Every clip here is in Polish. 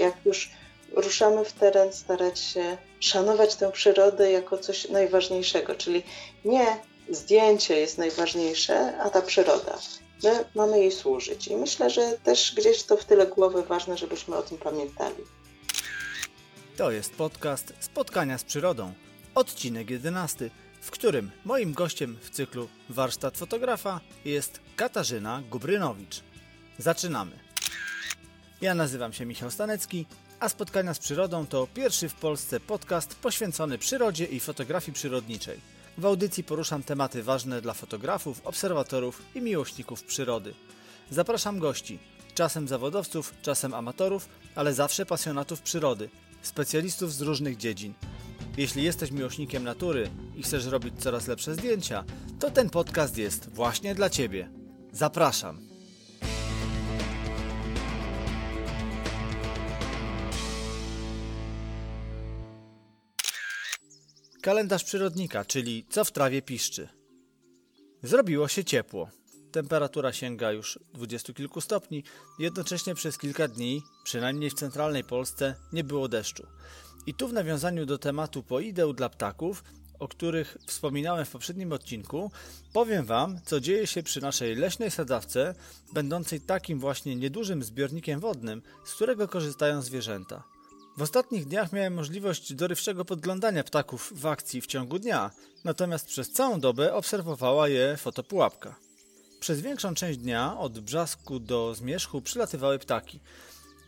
jak już ruszamy w teren, starać się szanować tę przyrodę jako coś najważniejszego, czyli nie zdjęcie jest najważniejsze, a ta przyroda. My mamy jej służyć i myślę, że też gdzieś to w tyle głowy ważne, żebyśmy o tym pamiętali. To jest podcast Spotkania z Przyrodą, odcinek 11, w którym moim gościem w cyklu Warsztat Fotografa jest Katarzyna Gubrynowicz. Zaczynamy. Ja nazywam się Michał Stanecki, a Spotkania z Przyrodą to pierwszy w Polsce podcast poświęcony przyrodzie i fotografii przyrodniczej. W audycji poruszam tematy ważne dla fotografów, obserwatorów i miłośników przyrody. Zapraszam gości, czasem zawodowców, czasem amatorów, ale zawsze pasjonatów przyrody, specjalistów z różnych dziedzin. Jeśli jesteś miłośnikiem natury i chcesz robić coraz lepsze zdjęcia, to ten podcast jest właśnie dla Ciebie. Zapraszam! Kalendarz przyrodnika, czyli co w trawie piszczy. Zrobiło się ciepło. Temperatura sięga już dwudziestu kilku stopni, jednocześnie przez kilka dni, przynajmniej w centralnej Polsce, nie było deszczu. I tu w nawiązaniu do tematu poideł dla ptaków, o których wspominałem w poprzednim odcinku, powiem Wam, co dzieje się przy naszej leśnej sadzawce, będącej takim właśnie niedużym zbiornikiem wodnym, z którego korzystają zwierzęta. W ostatnich dniach miałem możliwość dorywczego podglądania ptaków w akcji w ciągu dnia, natomiast przez całą dobę obserwowała je fotopułapka. Przez większą część dnia, od brzasku do zmierzchu, przylatywały ptaki.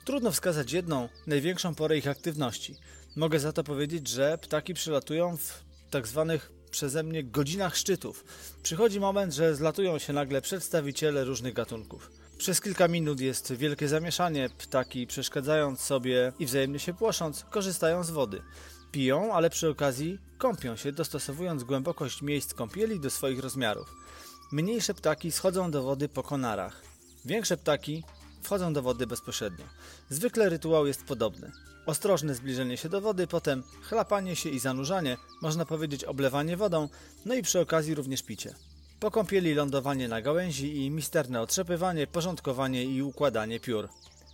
Trudno wskazać jedną, największą porę ich aktywności. Mogę za to powiedzieć, że ptaki przylatują w tak zwanych przeze mnie godzinach szczytów. Przychodzi moment, że zlatują się nagle przedstawiciele różnych gatunków. Przez kilka minut jest wielkie zamieszanie, ptaki przeszkadzając sobie i wzajemnie się płosząc, korzystają z wody. Piją, ale przy okazji kąpią się, dostosowując głębokość miejsc kąpieli do swoich rozmiarów. Mniejsze ptaki schodzą do wody po konarach. Większe ptaki wchodzą do wody bezpośrednio. Zwykle rytuał jest podobny. Ostrożne zbliżenie się do wody, potem chlapanie się i zanurzanie, można powiedzieć oblewanie wodą, no i przy okazji również picie. Po kąpieli lądowanie na gałęzi i misterne otrzepywanie, porządkowanie i układanie piór.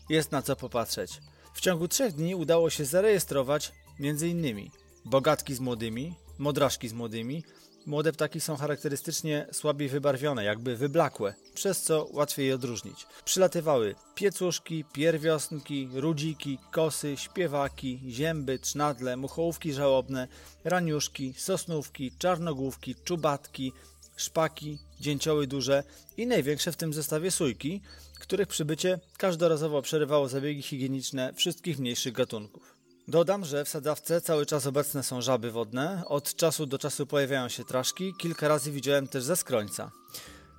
Jest na co popatrzeć. W ciągu trzech dni udało się zarejestrować m.in. bogatki z młodymi, modraszki z młodymi, Młode ptaki są charakterystycznie słabiej wybarwione, jakby wyblakłe, przez co łatwiej je odróżnić. Przylatywały piecuszki, pierwiosnki, rudziki, kosy, śpiewaki, zięby, trznadle, muchołówki żałobne, raniuszki, sosnówki, czarnogłówki, czubatki, szpaki, dzięcioły duże i największe w tym zestawie sójki, których przybycie każdorazowo przerywało zabiegi higieniczne wszystkich mniejszych gatunków. Dodam, że w sadzawce cały czas obecne są żaby wodne, od czasu do czasu pojawiają się traszki, kilka razy widziałem też ze skrońca.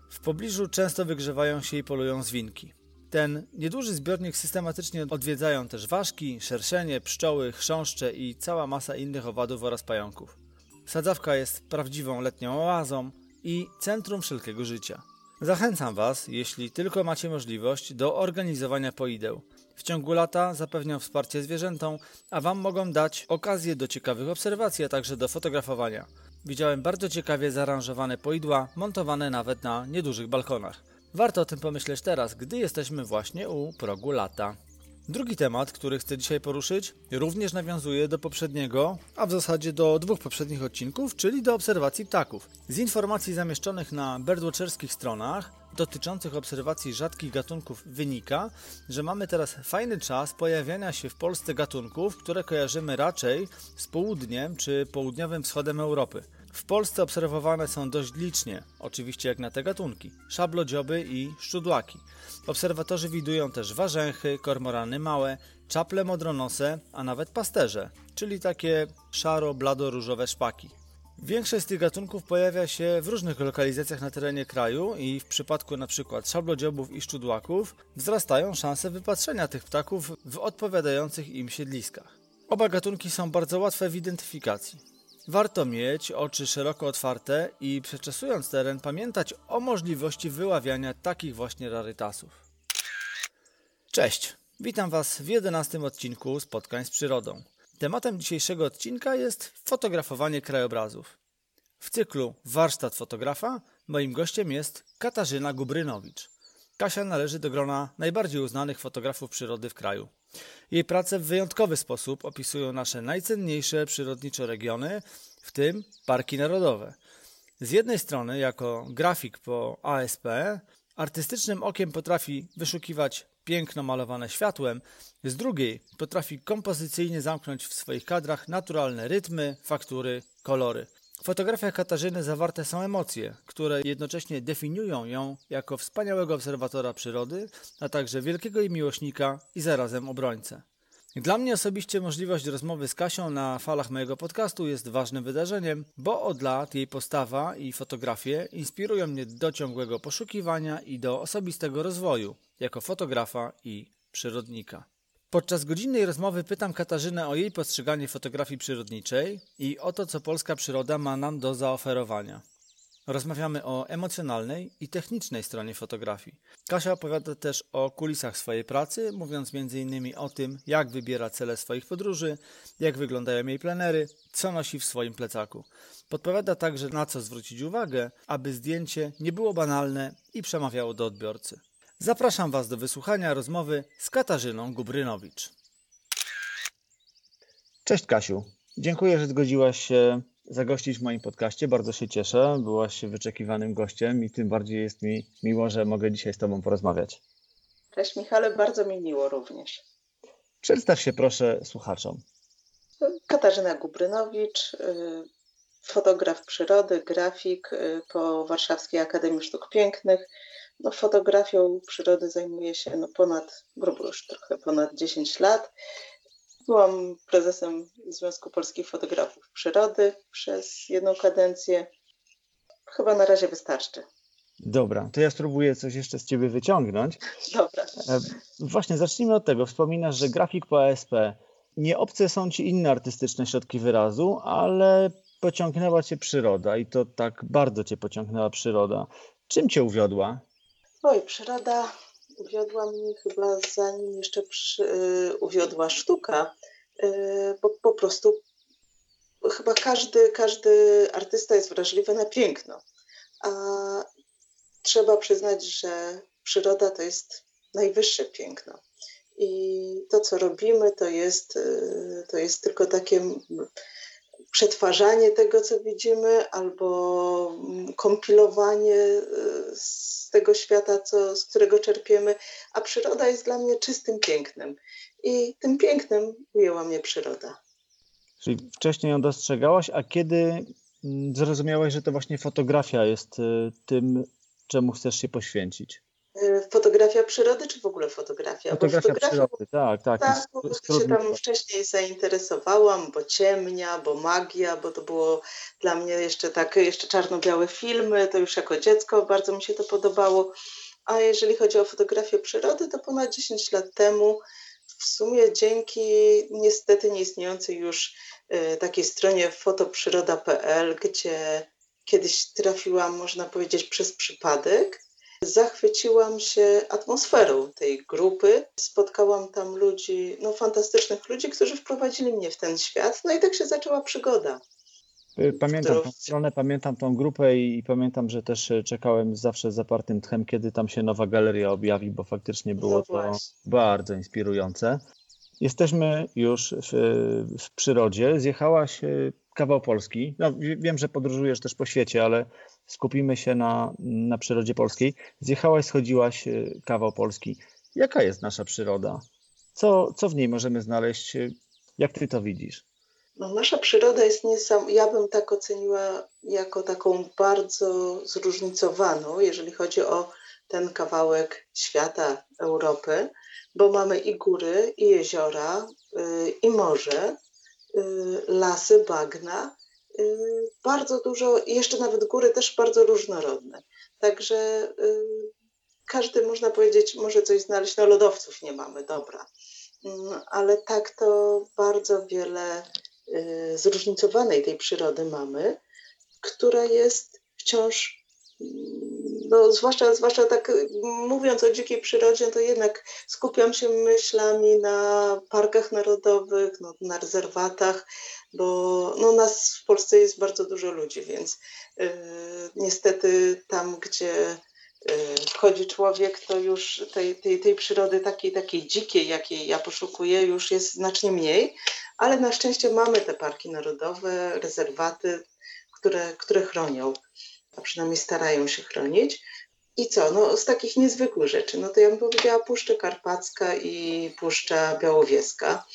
W pobliżu często wygrzewają się i polują zwinki. Ten nieduży zbiornik systematycznie odwiedzają też ważki, szerszenie, pszczoły, chrząszcze i cała masa innych owadów oraz pająków. Sadzawka jest prawdziwą letnią oazą i centrum wszelkiego życia. Zachęcam Was, jeśli tylko macie możliwość, do organizowania poideł. W ciągu lata zapewniam wsparcie zwierzętom, a Wam mogą dać okazję do ciekawych obserwacji, a także do fotografowania. Widziałem bardzo ciekawie zaaranżowane poidła, montowane nawet na niedużych balkonach. Warto o tym pomyśleć teraz, gdy jesteśmy właśnie u progu lata. Drugi temat, który chcę dzisiaj poruszyć, również nawiązuje do poprzedniego, a w zasadzie do dwóch poprzednich odcinków, czyli do obserwacji ptaków. Z informacji zamieszczonych na birdwatcherskich stronach dotyczących obserwacji rzadkich gatunków wynika, że mamy teraz fajny czas pojawiania się w Polsce gatunków, które kojarzymy raczej z południem czy południowym wschodem Europy. W Polsce obserwowane są dość licznie, oczywiście jak na te gatunki, szablodzioby i szczudłaki. Obserwatorzy widują też warzęchy, kormorany małe, czaple modronose, a nawet pasterze, czyli takie szaro-blado-różowe szpaki. Większość z tych gatunków pojawia się w różnych lokalizacjach na terenie kraju i w przypadku np. szablodziobów i szczudłaków wzrastają szanse wypatrzenia tych ptaków w odpowiadających im siedliskach. Oba gatunki są bardzo łatwe w identyfikacji. Warto mieć oczy szeroko otwarte i przeczesując teren pamiętać o możliwości wyławiania takich właśnie rarytasów. Cześć, witam Was w jedenastym odcinku Spotkań z Przyrodą. Tematem dzisiejszego odcinka jest fotografowanie krajobrazów. W cyklu Warsztat fotografa moim gościem jest Katarzyna Gubrynowicz. Kasia należy do grona najbardziej uznanych fotografów przyrody w kraju. Jej prace w wyjątkowy sposób opisują nasze najcenniejsze przyrodnicze regiony, w tym parki narodowe. Z jednej strony, jako grafik po ASP, artystycznym okiem potrafi wyszukiwać piękno malowane światłem, z drugiej potrafi kompozycyjnie zamknąć w swoich kadrach naturalne rytmy, faktury, kolory. W fotografiach Katarzyny zawarte są emocje, które jednocześnie definiują ją jako wspaniałego obserwatora przyrody, a także wielkiego jej miłośnika i zarazem obrońcę. Dla mnie osobiście możliwość rozmowy z Kasią na falach mojego podcastu jest ważnym wydarzeniem, bo od lat jej postawa i fotografie inspirują mnie do ciągłego poszukiwania i do osobistego rozwoju jako fotografa i przyrodnika. Podczas godzinnej rozmowy pytam Katarzynę o jej postrzeganie fotografii przyrodniczej i o to, co polska przyroda ma nam do zaoferowania. Rozmawiamy o emocjonalnej i technicznej stronie fotografii. Kasia opowiada też o kulisach swojej pracy, mówiąc m.in. o tym, jak wybiera cele swoich podróży, jak wyglądają jej plenery, co nosi w swoim plecaku. Podpowiada także, na co zwrócić uwagę, aby zdjęcie nie było banalne i przemawiało do odbiorcy. Zapraszam Was do wysłuchania rozmowy z Katarzyną Gubrynowicz. Cześć Kasiu. Dziękuję, że zgodziłaś się zagościć w moim podcaście. Bardzo się cieszę. Byłaś wyczekiwanym gościem i tym bardziej jest mi miło, że mogę dzisiaj z Tobą porozmawiać. Cześć Michale, bardzo mi miło również. Przedstaw się proszę słuchaczom. Katarzyna Gubrynowicz, y, fotograf przyrody, grafik y, po Warszawskiej Akademii Sztuk Pięknych. No, fotografią przyrody zajmuję się no, ponad, grubo już trochę ponad 10 lat. Byłam prezesem Związku Polskich Fotografów Przyrody przez jedną kadencję. Chyba na razie wystarczy. Dobra, to ja spróbuję coś jeszcze z Ciebie wyciągnąć. Dobra. E, właśnie, zacznijmy od tego. Wspominasz, że grafik po ASP. Nie obce są Ci inne artystyczne środki wyrazu, ale pociągnęła Cię przyroda i to tak bardzo Cię pociągnęła przyroda. Czym Cię uwiodła? Oj, przyroda uwiodła mnie chyba zanim jeszcze przy, y, uwiodła sztuka, y, bo po prostu chyba każdy, każdy artysta jest wrażliwy na piękno. A trzeba przyznać, że przyroda to jest najwyższe piękno. I to, co robimy, to jest, y, to jest tylko takie przetwarzanie tego, co widzimy, albo mm, kompilowanie y, z tego świata, co, z którego czerpiemy, a przyroda jest dla mnie czystym pięknem. I tym pięknem ujęła mnie przyroda. Czyli wcześniej ją dostrzegałaś, a kiedy mm, zrozumiałaś, że to właśnie fotografia jest y, tym, czemu chcesz się poświęcić? E, fotografia przyrody, czy w ogóle fotografia? Fotografia przyrody, tak, tak. Tak, bo się tam wcześniej zainteresowałam, bo ciemnia, bo magia, bo to było dla mnie jeszcze tak, jeszcze czarno-białe filmy, to już jako dziecko bardzo mi się to podobało. A jeżeli chodzi o fotografię przyrody, to ponad 10 lat temu w sumie dzięki niestety nieistniejącej już e, takiej stronie fotoprzyroda.pl, gdzie kiedyś trafiłam, można powiedzieć, przez przypadek, Zachwyciłam się atmosferą tej grupy. Spotkałam tam ludzi, no fantastycznych ludzi, którzy wprowadzili mnie w ten świat. No i tak się zaczęła przygoda. Y, pamiętam którą... tą stronę, pamiętam tą grupę i, pamiętam, że też y, czekałem zawsze z zapartym tchem, kiedy tam się nowa galeria objawi, bo faktycznie było no to bardzo inspirujące. Jesteśmy już w, w przyrodzie. Zjechałaś kawał Polski. No, wiem, że podróżujesz też po świecie, ale skupimy się na, na przyrodzie polskiej. Zjechałaś, schodziłaś y, kawał Polski. Jaka jest nasza przyroda? Co, co w niej możemy znaleźć? Jak ty to widzisz? No, nasza przyroda jest niesam, ja bym tak oceniła jako taką bardzo zróżnicowaną, jeżeli chodzi o ten kawałek świata, Europy, bo mamy i góry, i jeziora, yy, i morze, yy, lasy, bagna, Y, bardzo dużo, jeszcze nawet góry też bardzo różnorodne. Także y, każdy, można powiedzieć, może coś znaleźć. No lodowców nie mamy, dobra. Mm, ale tak to bardzo wiele y, zróżnicowanej tej przyrody mamy, która jest wciąż no, zwłaszcza, zwłaszcza tak mówiąc o dzikiej przyrodzie, to jednak skupiam się myślami na parkach narodowych, no, na rezerwatach, bo no, nas w Polsce jest bardzo dużo ludzi, więc yy, niestety tam, gdzie wchodzi człowiek, to już tej, tej, tej przyrody takiej, takiej dzikiej, jakiej ja poszukuję, już jest znacznie mniej, ale na szczęście mamy te parki narodowe, rezerwaty, które, które chronią, a przynajmniej starają się chronić. I co? No, z takich niezwykłych rzeczy, no to ja bym powiedziała Puszcza Karpacka i Puszcza Białowieska.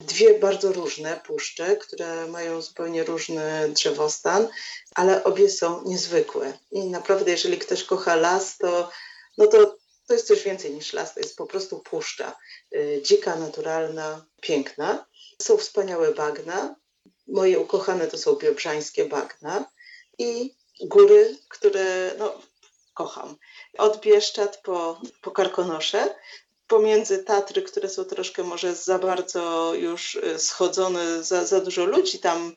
Dwie bardzo różne puszcze, które mają zupełnie różny drzewostan, ale obie są niezwykłe. I naprawdę, jeżeli ktoś kocha las, to, no to, to jest coś więcej niż las, to jest po prostu puszcza. Y, dzika, naturalna, piękna. Są wspaniałe bagna. Moje ukochane to są biobrzańskie bagna i góry, które no, kocham. Od Bieszczad po, po Karkonosze, pomiędzy Tatry, które są troszkę może za bardzo już y, schodzone, za, za dużo ludzi tam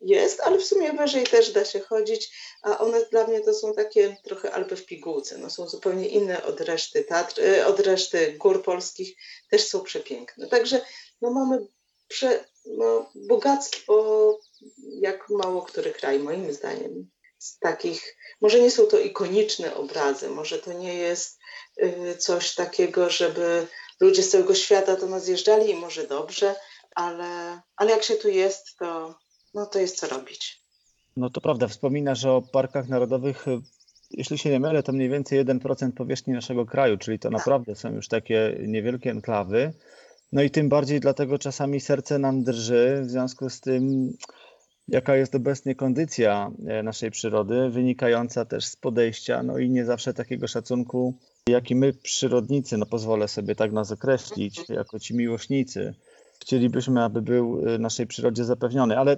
jest, ale w sumie wyżej też da się chodzić, a one dla mnie to są takie trochę Alpy w pigułce, no są zupełnie inne od reszty Tatr, y, od reszty gór polskich, też są przepiękne. Także no mamy prze, no, bogactwo jak mało który kraj, moim zdaniem. Z takich, może nie są to ikoniczne obrazy, może to nie jest y, coś takiego, żeby ludzie z całego świata do nas jeżdżali i może dobrze, ale, ale jak się tu jest, to, no to jest co robić. No to prawda, wspominasz o parkach narodowych. Jeśli się nie mylę, to mniej więcej 1% powierzchni naszego kraju, czyli to naprawdę są już takie niewielkie enklawy. No i tym bardziej dlatego czasami serce nam drży w związku z tym, jaka jest obecnie kondycja e, naszej przyrody, wynikająca też z podejścia, no i nie zawsze takiego szacunku, jaki my przyrodnicy, no pozwolę sobie tak nas określić, jako ci miłośnicy, chcielibyśmy, aby był e, naszej przyrodzie zapewniony, ale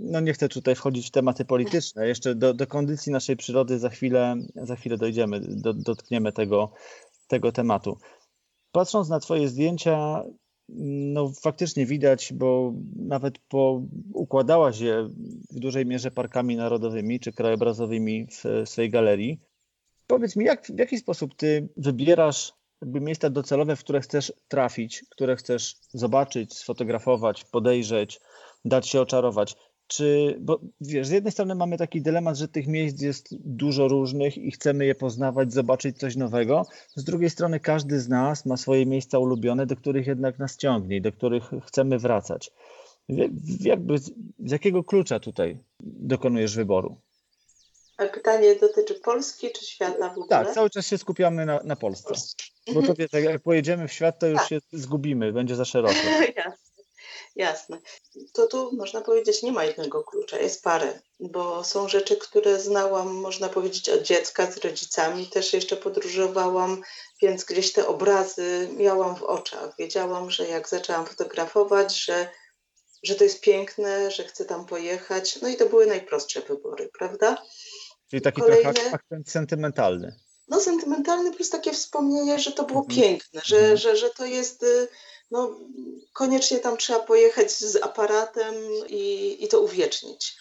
no nie chcę tutaj wchodzić w tematy polityczne. Jeszcze do, do kondycji naszej przyrody za chwilę, za chwilę dojdziemy, do, dotkniemy tego, tego tematu. Patrząc na Twoje zdjęcia, no faktycznie widać, bo nawet po, układałaś je w dużej mierze parkami narodowymi czy krajobrazowymi w swojej galerii. Powiedz mi, jak, w jaki sposób ty wybierasz jakby miejsca docelowe, w które chcesz trafić, które chcesz zobaczyć, sfotografować, podejrzeć, dać się oczarować? Czy, bo wiesz, z jednej strony mamy taki dylemat, że tych miejsc jest dużo różnych i chcemy je poznawać, zobaczyć coś nowego. Z drugiej strony każdy z nas ma swoje miejsca ulubione, do których jednak nas ciągnie, do których chcemy wracać. Jakby, z jakiego klucza tutaj dokonujesz wyboru? A pytanie dotyczy Polski czy świata w ogóle? Tak, cały czas się skupiamy na, na Polsce. Bo to wiesz, jak pojedziemy w świat, to już tak. się zgubimy, będzie za szeroko. Jasne. Jasne. To tu można powiedzieć, nie ma jednego klucza, jest parę, bo są rzeczy, które znałam, można powiedzieć, od dziecka z rodzicami. Też jeszcze podróżowałam, więc gdzieś te obrazy miałam w oczach. Wiedziałam, że jak zaczęłam fotografować, że, że to jest piękne, że chcę tam pojechać. No i to były najprostsze wybory, prawda? Czyli taki Kolejne... trochę akcent sentymentalny. No sentymentalny plus takie wspomnienie, że to było mhm. piękne, że, mhm. że, że to jest y, no, koniecznie tam trzeba pojechać z aparatem i, i to uwiecznić.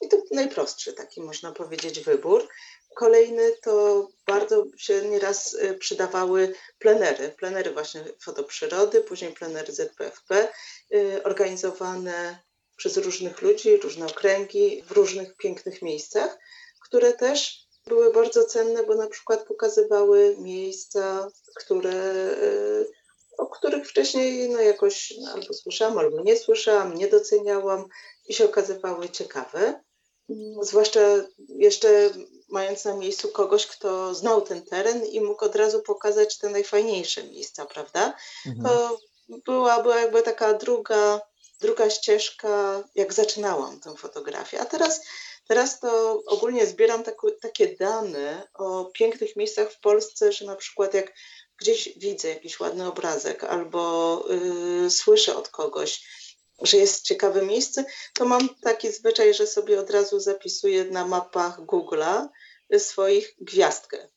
I to najprostszy taki, można powiedzieć, wybór. Kolejny to bardzo się nieraz y, przydawały plenery, plenery właśnie fotoprzyrody, później plenery ZPFP, y, organizowane przez różnych ludzi, różne okręgi w różnych pięknych miejscach, które też były bardzo cenne, bo na przykład pokazywały miejsca, które y, o których wcześniej no jakoś albo słyszałam, albo nie słyszałam, nie doceniałam i się okazywały ciekawe. Zwłaszcza jeszcze mając na miejscu kogoś, kto znał ten teren i mógł od razu pokazać te najfajniejsze miejsca, prawda? Mhm. To była, była jakby taka druga, druga ścieżka, jak zaczynałam tę fotografię. A teraz, teraz to ogólnie zbieram tak, takie dane o pięknych miejscach w Polsce, że na przykład jak gdzieś widzę jakiś ładny obrazek albo yy, słyszę od kogoś, że jest ciekawe miejsce, to mam taki zwyczaj, że sobie od razu zapisuję na mapach Google'a swoich gwiazdkę.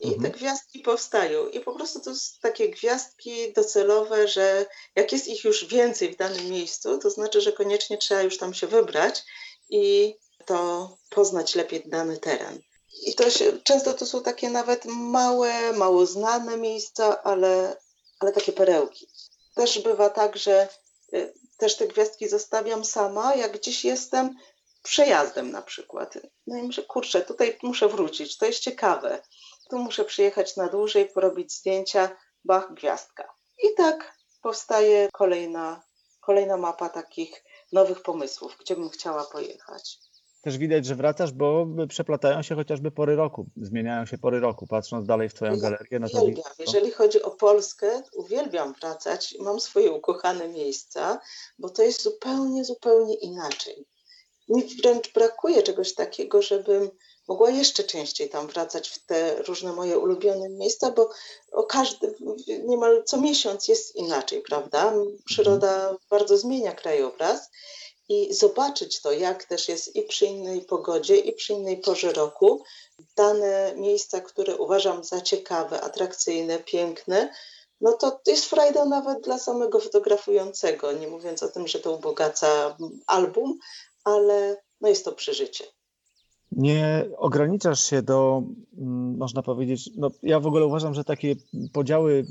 I mhm. te gwiazdki powstają. I po prostu to są takie gwiazdki docelowe, że jak jest ich już więcej w danym miejscu, to znaczy, że koniecznie trzeba już tam się wybrać i to poznać lepiej dany teren. I to się, często to są takie nawet małe, mało znane miejsca, ale, ale takie perełki. Też bywa tak, że y, też te gwiazdki zostawiam sama, jak gdzieś jestem przejazdem na przykład. No i myślę, kurczę, tutaj muszę wrócić, to jest ciekawe. Tu muszę przyjechać na dłużej, porobić zdjęcia, bach, gwiazdka. I tak powstaje kolejna, kolejna mapa takich nowych pomysłów, gdzie bym chciała pojechać. Też widać, że wracasz, bo przeplatają się chociażby pory roku, zmieniają się pory roku. Patrząc dalej w Twoją galerię, no to uwielbiam. Jeżeli chodzi o Polskę, uwielbiam wracać. Mam swoje ukochane miejsca, bo to jest zupełnie, zupełnie inaczej. Mi wręcz brakuje czegoś takiego, żebym mogła jeszcze częściej tam wracać w te różne moje ulubione miejsca, bo o każdy, niemal co miesiąc jest inaczej, prawda? Przyroda mhm. bardzo zmienia krajobraz i zobaczyć to, jak też jest i przy innej pogodzie, i przy innej porze roku. Dane miejsca, które uważam za ciekawe, atrakcyjne, piękne, no to jest frajda nawet dla samego fotografującego, nie mówiąc o tym, że to ubogaca album, ale no jest to przeżycie. Nie ograniczasz się do, mm, można powiedzieć, no ja w ogóle uważam, że takie podziały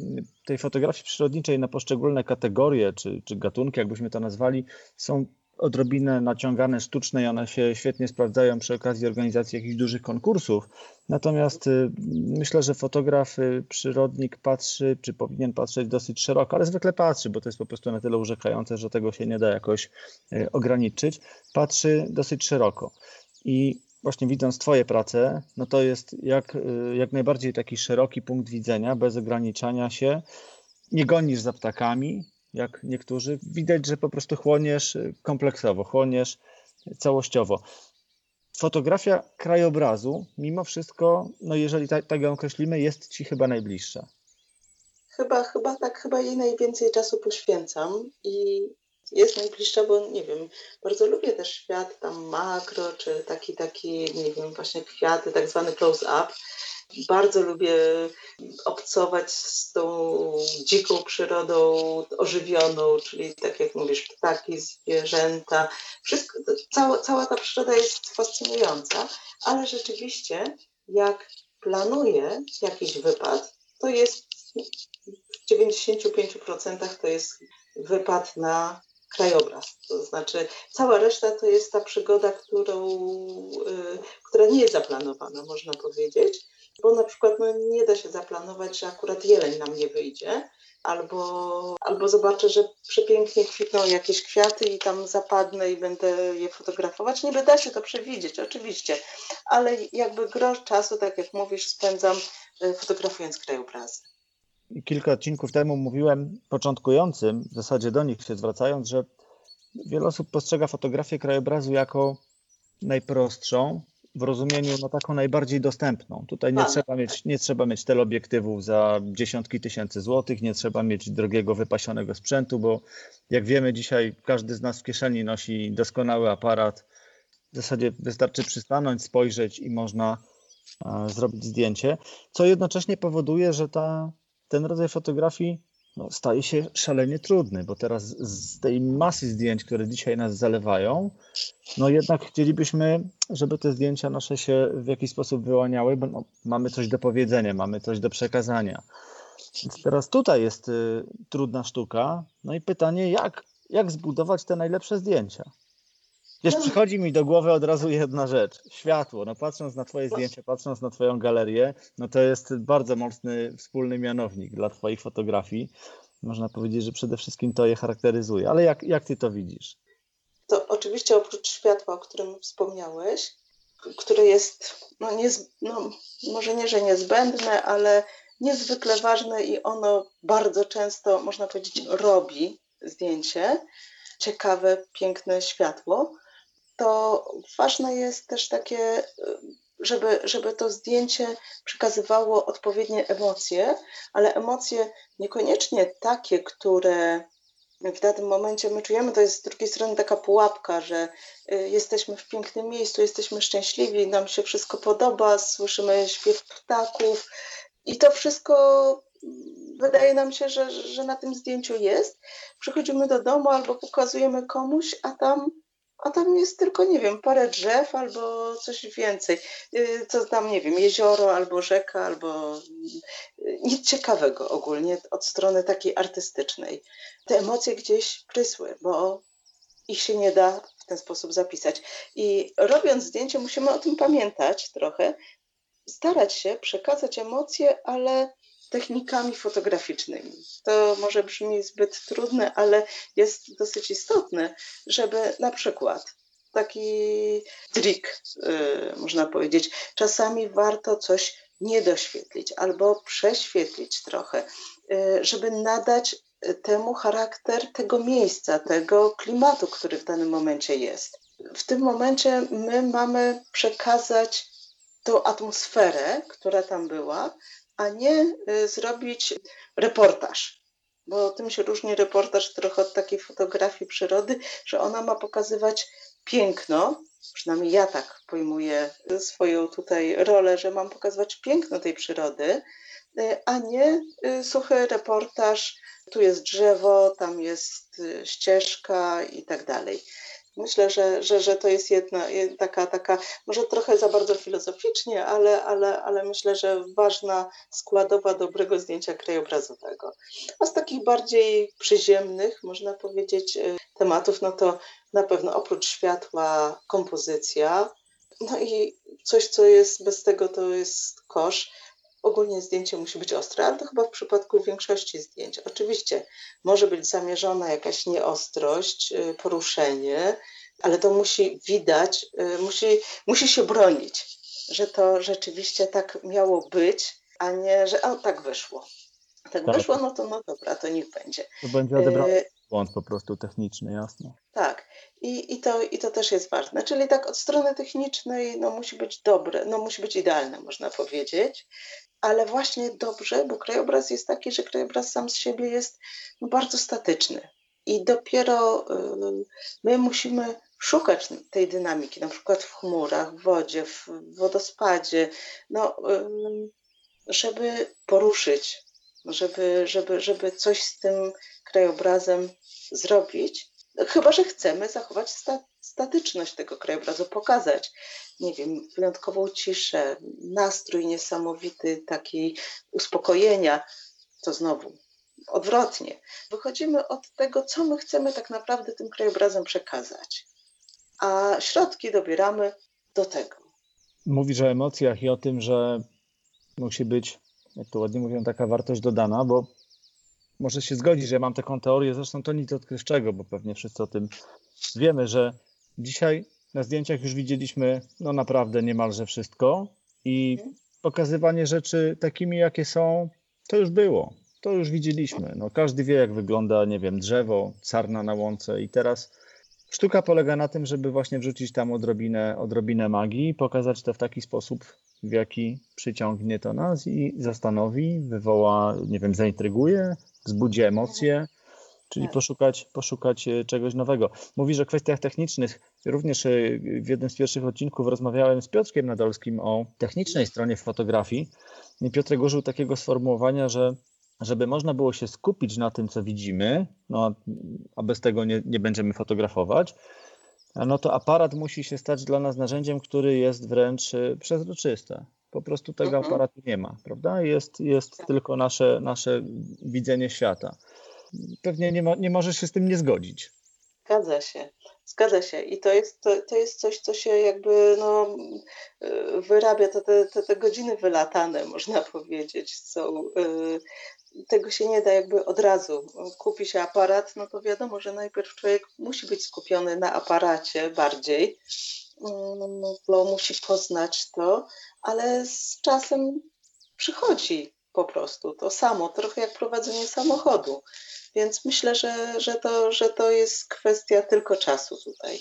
tej fotografii przyrodniczej na poszczególne kategorie czy, czy gatunki, jakbyśmy to nazwali, są odrobinę naciągane sztuczne i one się świetnie sprawdzają przy okazji organizacji jakichś dużych konkursów. Natomiast y, myślę, że fotograf, y, przyrodnik patrzy, czy powinien patrzeć dosyć szeroko, ale zwykle patrzy, bo to jest po prostu na tyle urzekające, że tego się nie da jakoś y, ograniczyć. Patrzy dosyć szeroko. I właśnie widząc Twoje prace, no to jest jak, jak najbardziej taki szeroki punkt widzenia, bez ograniczania się. Nie gonisz za ptakami, jak niektórzy. Widać, że po prostu chłoniesz kompleksowo, chłoniesz całościowo. Fotografia krajobrazu, mimo wszystko, no jeżeli tak, tak ją określimy, jest Ci chyba najbliższa. Chyba, chyba tak, chyba jej najwięcej czasu poświęcam i jest najbliższa, bo nie wiem, bardzo lubię też świat tam makro, czy taki, taki, nie wiem, właśnie kwiaty, tak zwany close-up bardzo lubię obcować z tą dziką przyrodą ożywioną, czyli tak jak mówisz, ptaki, zwierzęta. Wszystko, cała, cała ta przyroda jest fascynująca, ale rzeczywiście jak planuję jakiś wypad, to jest w 95% to jest wypad na krajobraz. To znaczy, cała reszta to jest ta przygoda, którą, y, która nie jest zaplanowana, można powiedzieć bo na przykład no, nie da się zaplanować, że akurat jeleń nam nie wyjdzie, albo, albo zobaczę, że przepięknie kwitną jakieś kwiaty i tam zapadnę i będę je fotografować. Niby da się to przewidzieć, oczywiście, ale jakby grosz czasu, tak jak mówisz, spędzam e, fotografując krajobrazy. Kilka odcinków temu mówiłem początkującym, w zasadzie do nich się zwracając, że wiele osób postrzega fotografię krajobrazu jako najprostszą, w rozumieniu no, taką najbardziej dostępną. Tutaj nie trzeba, mieć, nie trzeba mieć teleobiektywów za dziesiątki tysięcy złotych, nie trzeba mieć drogiego, wypasionego sprzętu, bo jak wiemy dzisiaj każdy z nas w kieszeni nosi doskonały aparat. W zasadzie wystarczy przystanąć, spojrzeć i można zrobić zdjęcie, co jednocześnie powoduje, że ta, ten rodzaj fotografii no, staje się szalenie trudny, bo teraz z tej masy zdjęć, które dzisiaj nas zalewają, no jednak chcielibyśmy, żeby te zdjęcia nasze się w jakiś sposób wyłaniały, bo no, mamy coś do powiedzenia, mamy coś do przekazania. Więc teraz tutaj jest y, trudna sztuka. No i pytanie, jak, jak zbudować te najlepsze zdjęcia? Wiesz, przychodzi mi do głowy od razu jedna rzecz. Światło. No patrząc na twoje zdjęcia, patrząc na twoją galerię, no to jest bardzo mocny wspólny mianownik dla twoich fotografii. Można powiedzieć, że przede wszystkim to je charakteryzuje. Ale jak, jak ty to widzisz? To oczywiście oprócz światła, o którym wspomniałeś, które jest, no, nie, no może nie, że niezbędne, ale niezwykle ważne i ono bardzo często, można powiedzieć, robi zdjęcie, ciekawe, piękne światło to ważne jest też takie, żeby, żeby to zdjęcie przekazywało odpowiednie emocje, ale emocje niekoniecznie takie, które w danym momencie my czujemy, to jest z drugiej strony taka pułapka, że y, jesteśmy w pięknym miejscu, jesteśmy szczęśliwi, nam się wszystko podoba, słyszymy śpiew ptaków i to wszystko wydaje nam się, że, że na tym zdjęciu jest. Przychodzimy do domu albo pokazujemy komuś, a tam a tam jest tylko, nie wiem, parę drzew albo coś więcej. Y, co tam, nie wiem, jezioro albo rzeka, albo y, nic ciekawego ogólnie od strony takiej artystycznej. Te emocje gdzieś prysły, bo ich się nie da w ten sposób zapisać. I robiąc zdjęcie, musimy o tym pamiętać trochę, starać się przekazać emocje, ale technikami fotograficznymi. To może brzmi zbyt trudne, ale jest dosyć istotne, żeby na przykład taki trik, yy, można powiedzieć, czasami warto coś nie doświetlić albo prześwietlić trochę, yy, żeby nadać temu charakter tego miejsca, tego klimatu, który w danym momencie jest. W tym momencie my mamy przekazać tą atmosferę, która tam była, a nie y, zrobić reportaż. Bo tym się różni reportaż trochę od takiej fotografii przyrody, że ona ma pokazywać piękno, przynajmniej ja tak pojmuję swoją tutaj rolę, że mam pokazywać piękno tej przyrody, y, a nie y, suchy reportaż, tu jest drzewo, tam jest ścieżka i tak dalej. Myślę, że, że, że to jest jedna taka, taka, może trochę za bardzo filozoficznie, ale, ale, ale myślę, że ważna składowa dobrego zdjęcia krajobrazowego. A z takich bardziej przyziemnych, można powiedzieć, e, tematów, no to na pewno oprócz światła kompozycja, no i coś, co jest bez tego, to jest kosz. Ogólnie zdjęcie musi być ostre, ale to chyba w przypadku większości zdjęć. Oczywiście może być zamierzona jakaś nieostrość, y, poruszenie, ale to musi widać, y, musi, musi się bronić, że to rzeczywiście tak miało być, a nie, że o, tak wyszło. Tak, tak, wyszło, no to no dobra, to niech będzie. To będzie odebrany y, błąd po prostu techniczny, jasne. Tak. I, i, to, I to też jest ważne. Czyli tak od strony technicznej no, musi być dobre, no, musi być idealne, można powiedzieć ale właśnie dobrze, bo krajobraz jest taki, że krajobraz sam z siebie jest no, bardzo statyczny. I dopiero y, my musimy szukać tej dynamiki, na przykład w chmurach, w wodzie, w wodospadzie, no, y, żeby poruszyć, żeby, żeby, żeby coś z tym krajobrazem zrobić. Chyba, że chcemy zachować statyczność tego krajobrazu, pokazać, nie wiem, wyjątkową ciszę, nastrój niesamowity, taki uspokojenia, to znowu odwrotnie. Wychodzimy od tego, co my chcemy tak naprawdę tym krajobrazem przekazać, a środki dobieramy do tego. Mówisz o emocjach i o tym, że musi być, jak to ładnie mówią, taka wartość dodana, bo może się zgodzić, że ja mam taką teorię, zresztą to nic odkrywczego, bo pewnie wszyscy o tym wiemy, że dzisiaj na zdjęciach już widzieliśmy no naprawdę niemalże wszystko i pokazywanie rzeczy takimi, jakie są, to już było. To już widzieliśmy. No, każdy wie, jak wygląda, nie wiem, drzewo, sarna na łące i teraz sztuka polega na tym, żeby właśnie wrzucić tam odrobinę, odrobinę magii pokazać to w taki sposób, w jaki przyciągnie to nas i zastanowi, wywoła, nie wiem, zaintryguje, wzbudzi emocje, czyli tak. poszukać, poszukać e, czegoś nowego. Mówisz o kwestiach technicznych. Również e, w jednym z pierwszych odcinków rozmawiałem z Piotrkiem Nadolskim o technicznej stronie fotografii. I Piotrek użył takiego sformułowania, że żeby można było się skupić na tym, co widzimy, no, a bez tego nie, nie będziemy fotografować, no to aparat musi się stać dla nas narzędziem, który jest wręcz e, przezroczyste. Po prostu tego mhm. aparatu nie ma, prawda? Jest, jest tylko nasze, nasze widzenie świata pewnie nie, mo, nie możesz się z tym nie zgodzić. Zgadza się, zgadza się. I to jest, to, to jest coś, co się jakby no, y, wyrabia, to te, te, te godziny wylatane, można powiedzieć, są. Y, tego się nie da jakby od razu. Kupi się aparat, no to wiadomo, że najpierw człowiek musi być skupiony na aparacie bardziej, bo musi poznać to, ale z czasem przychodzi po prostu to samo, trochę jak prowadzenie samochodu. Więc myślę, że, że, to, że to jest kwestia tylko czasu tutaj.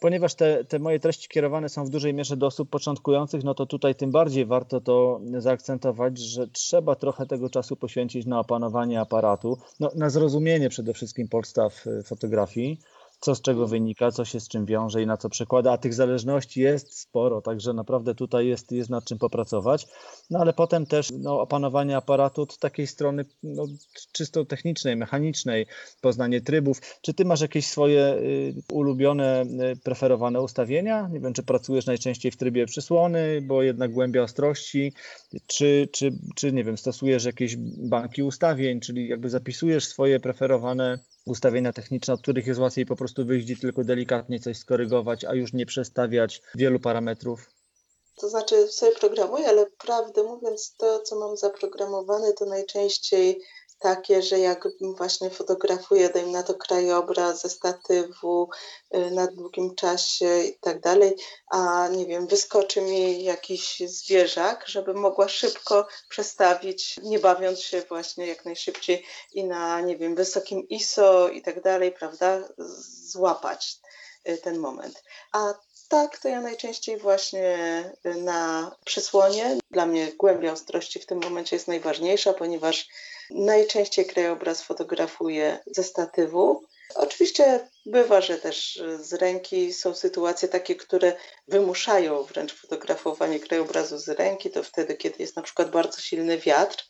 Ponieważ te, te moje treści kierowane są w dużej mierze do osób początkujących, no to tutaj tym bardziej warto to zaakcentować, że trzeba trochę tego czasu poświęcić na opanowanie aparatu, no, na zrozumienie przede wszystkim podstaw y, fotografii co z czego wynika, co się z czym wiąże i na co przekłada, a tych zależności jest sporo, także naprawdę tutaj jest, jest nad czym popracować. No ale potem też no, opanowanie aparatu od takiej strony no, czysto technicznej, mechanicznej, poznanie trybów. Czy ty masz jakieś swoje y, ulubione, y, preferowane ustawienia? Nie wiem, czy pracujesz najczęściej w trybie przysłony, bo jednak głębia ostrości, czy, czy, czy nie wiem, stosujesz jakieś banki ustawień, czyli jakby zapisujesz swoje preferowane ustawienia techniczne, od których jest łatwiej po prostu wyjść tylko delikatnie coś skorygować, a już nie przestawiać wielu parametrów? To znaczy sobie programuję, ale prawdę mówiąc, to co mam zaprogramowane, to najczęściej takie, że jak właśnie fotografuję, dajmy na to krajobraz ze statywu y, na długim czasie i tak dalej, a nie wiem, wyskoczy mi jakiś zwierzak, żeby mogła szybko przestawić, nie bawiąc się właśnie jak najszybciej i na, nie wiem, wysokim ISO i tak dalej, prawda, złapać y, ten moment. A tak, to ja najczęściej właśnie na przysłonie. Dla mnie głębia ostrości w tym momencie jest najważniejsza, ponieważ Najczęściej krajobraz fotografuję ze statywu. Oczywiście bywa, że też z ręki są sytuacje takie, które wymuszają wręcz fotografowanie krajobrazu z ręki. To wtedy, kiedy jest na przykład bardzo silny wiatr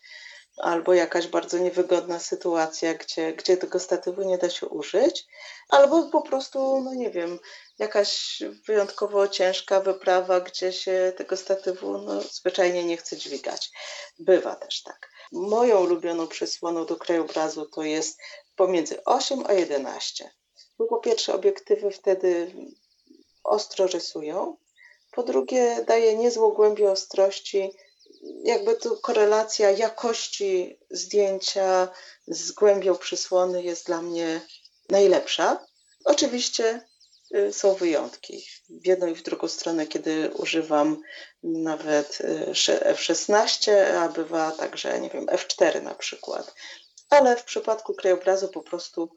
albo jakaś bardzo niewygodna sytuacja, gdzie, gdzie tego statywu nie da się użyć, albo po prostu, no nie wiem, jakaś wyjątkowo ciężka wyprawa, gdzie się tego statywu no, zwyczajnie nie chce dźwigać. Bywa też tak. Moją ulubioną przysłoną do krajobrazu to jest pomiędzy 8 a 11. Bo po pierwsze obiektywy wtedy ostro rysują, po drugie daje niezłą głębię ostrości, jakby tu korelacja jakości zdjęcia z głębią przysłony jest dla mnie najlepsza. Oczywiście są wyjątki. W jedną i w drugą stronę, kiedy używam nawet y, F16, a bywa także, nie wiem, F4 na przykład. Ale w przypadku krajobrazu po prostu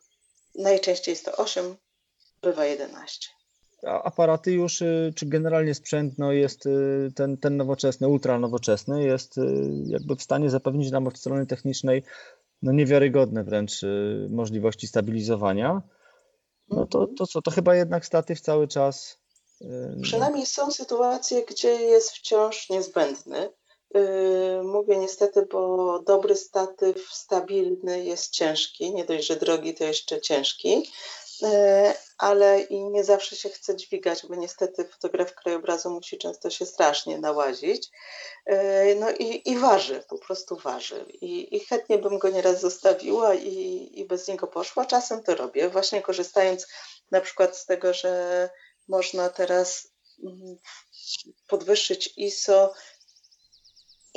najczęściej jest to 8, bywa 11 aparaty już, y, czy generalnie sprzęt no jest y, ten, ten nowoczesny, ultra nowoczesny, jest y, jakby w stanie zapewnić nam od strony technicznej no niewiarygodne wręcz możliwości stabilizowania. No to, to co, to chyba jednak statyw cały czas. Przynajmniej są sytuacje, gdzie jest wciąż niezbędny. Mówię niestety, bo dobry statyw stabilny jest ciężki, nie dość, że drogi, to jeszcze ciężki. E, ale i nie zawsze się chce dźwigać, bo niestety fotograf krajobrazu musi często się strasznie nałazić. E, no i, i waży, po prostu waży. I, I, chętnie bym go nieraz zostawiła i, i bez niego poszła. Czasem to robię, właśnie korzystając na przykład z tego, że można teraz mm, podwyższyć ISO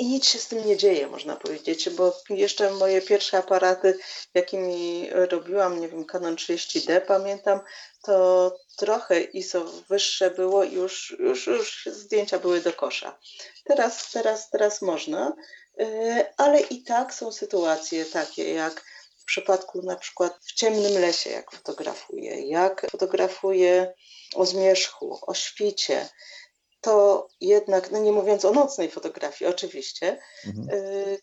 i nic się z tym nie dzieje, można powiedzieć, bo jeszcze moje pierwsze aparaty, jakimi robiłam, nie wiem, Canon 30D pamiętam, to trochę ISO wyższe było i już, już, już zdjęcia były do kosza. Teraz, teraz, teraz można, y, ale i tak są sytuacje takie jak w przypadku na przykład w ciemnym lesie, jak fotografuję, jak fotografuję o zmierzchu, o świcie, to jednak, no nie mówiąc o nocnej fotografii oczywiście, mhm. Y,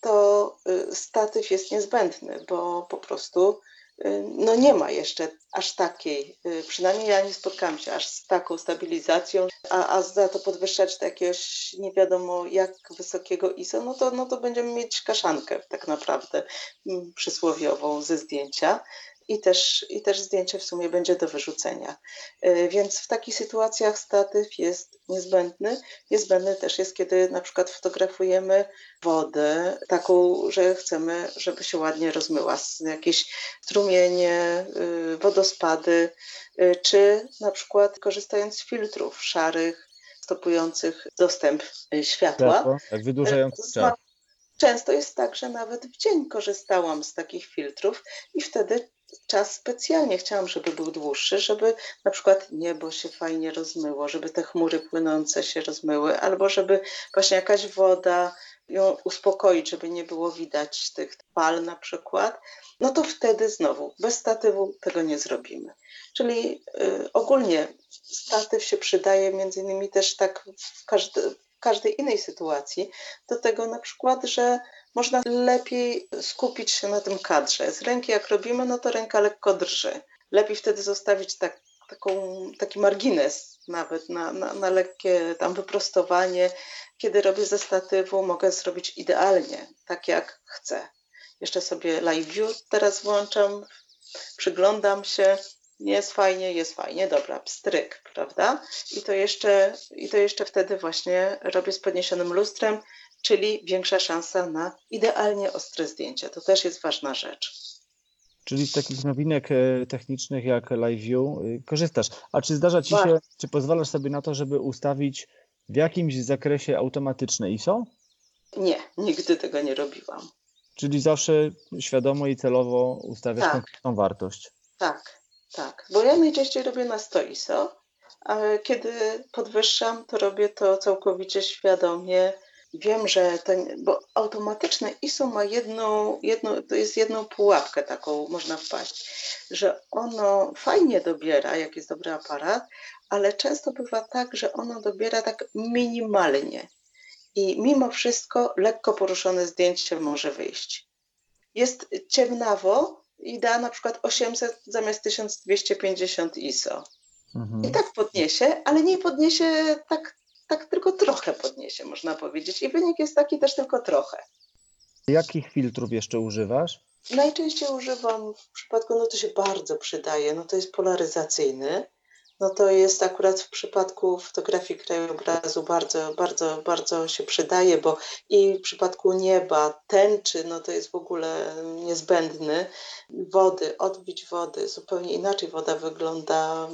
to y, statyw jest niezbędny, bo po prostu y, no nie ma jeszcze aż takiej, przynajmniej ja nie spotkałam się aż z taką stabilizacją, a, a za to podwyższać do jakiegoś nie wiadomo jak wysokiego ISO, no to, no to będziemy mieć kaszankę tak naprawdę mm, przysłowiową ze zdjęcia i też, i też zdjęcie w sumie będzie do wyrzucenia. E, więc w takich sytuacjach statyw jest niezbędny. Niezbędny też jest, kiedy na przykład fotografujemy wodę, taką, że chcemy, żeby się ładnie rozmyła, jakieś strumienie, y, wodospady, y, czy na przykład korzystając z filtrów szarych, stopujących dostęp y, światła. Tak, wydłużając czas. Często jest tak, że nawet w dzień korzystałam z takich filtrów i wtedy czas specjalnie chciałam, żeby był dłuższy, żeby na przykład niebo się fajnie rozmyło, żeby te chmury płynące się rozmyły, albo żeby właśnie jakaś woda ją uspokoić, żeby nie było widać tych pal na przykład, no to wtedy znowu bez statywu tego nie zrobimy. Czyli y, ogólnie statyw się przydaje między innymi też tak w, każdy, każdej innej sytuacji, do tego na przykład, że można lepiej skupić się na tym kadrze. Z ręki jak robimy, no to ręka lekko drży. Lepiej wtedy zostawić tak, taką, taki margines nawet na, na, na lekkie tam wyprostowanie. Kiedy robię ze statywu, mogę zrobić idealnie, tak jak chcę. Jeszcze sobie live view teraz włączam, przyglądam się, jest fajnie, jest fajnie, dobra, pstryk, prawda? I to jeszcze, i to jeszcze wtedy właśnie robię z podniesionym lustrem, czyli większa szansa na idealnie ostre zdjęcie. To też jest ważna rzecz. Czyli z takich nowinek e, technicznych jak LiveView e, korzystasz. A czy zdarza Ci się, czy pozwalasz sobie na to, żeby ustawić w jakimś zakresie automatyczne ISO? Nie, nigdy tego nie robiłam. Czyli zawsze świadomo i celowo ustawiasz tak. konkretną wartość. Tak, tak. Bo ja najczęściej robię na 100 ISO, a kiedy podwyższam, to robię to całkowicie świadomie. Wiem, że ten, bo automatyczne ISO ma jedną, jedną, to jest jedną pułapkę taką, można wpaść, że ono fajnie dobiera, jak jest dobry aparat, ale często bywa tak, że ono dobiera tak minimalnie i mimo wszystko lekko poruszone zdjęcie może wyjść. Jest ciemnawo i da na przykład 800 zamiast 1250 ISO. Mhm. I tak podniesie, ale nie podniesie tak, tak tylko trochę podniesie, można powiedzieć. I wynik jest taki też tylko trochę. Jakich filtrów jeszcze używasz? Najczęściej używam w przypadku, no to się bardzo przydaje, no to jest polaryzacyjny no to jest akurat w przypadku fotografii krajobrazu bardzo, bardzo, bardzo się przydaje, bo i w przypadku nieba, tęczy, no to jest w ogóle niezbędny. Wody, odbić wody, zupełnie inaczej woda wygląda,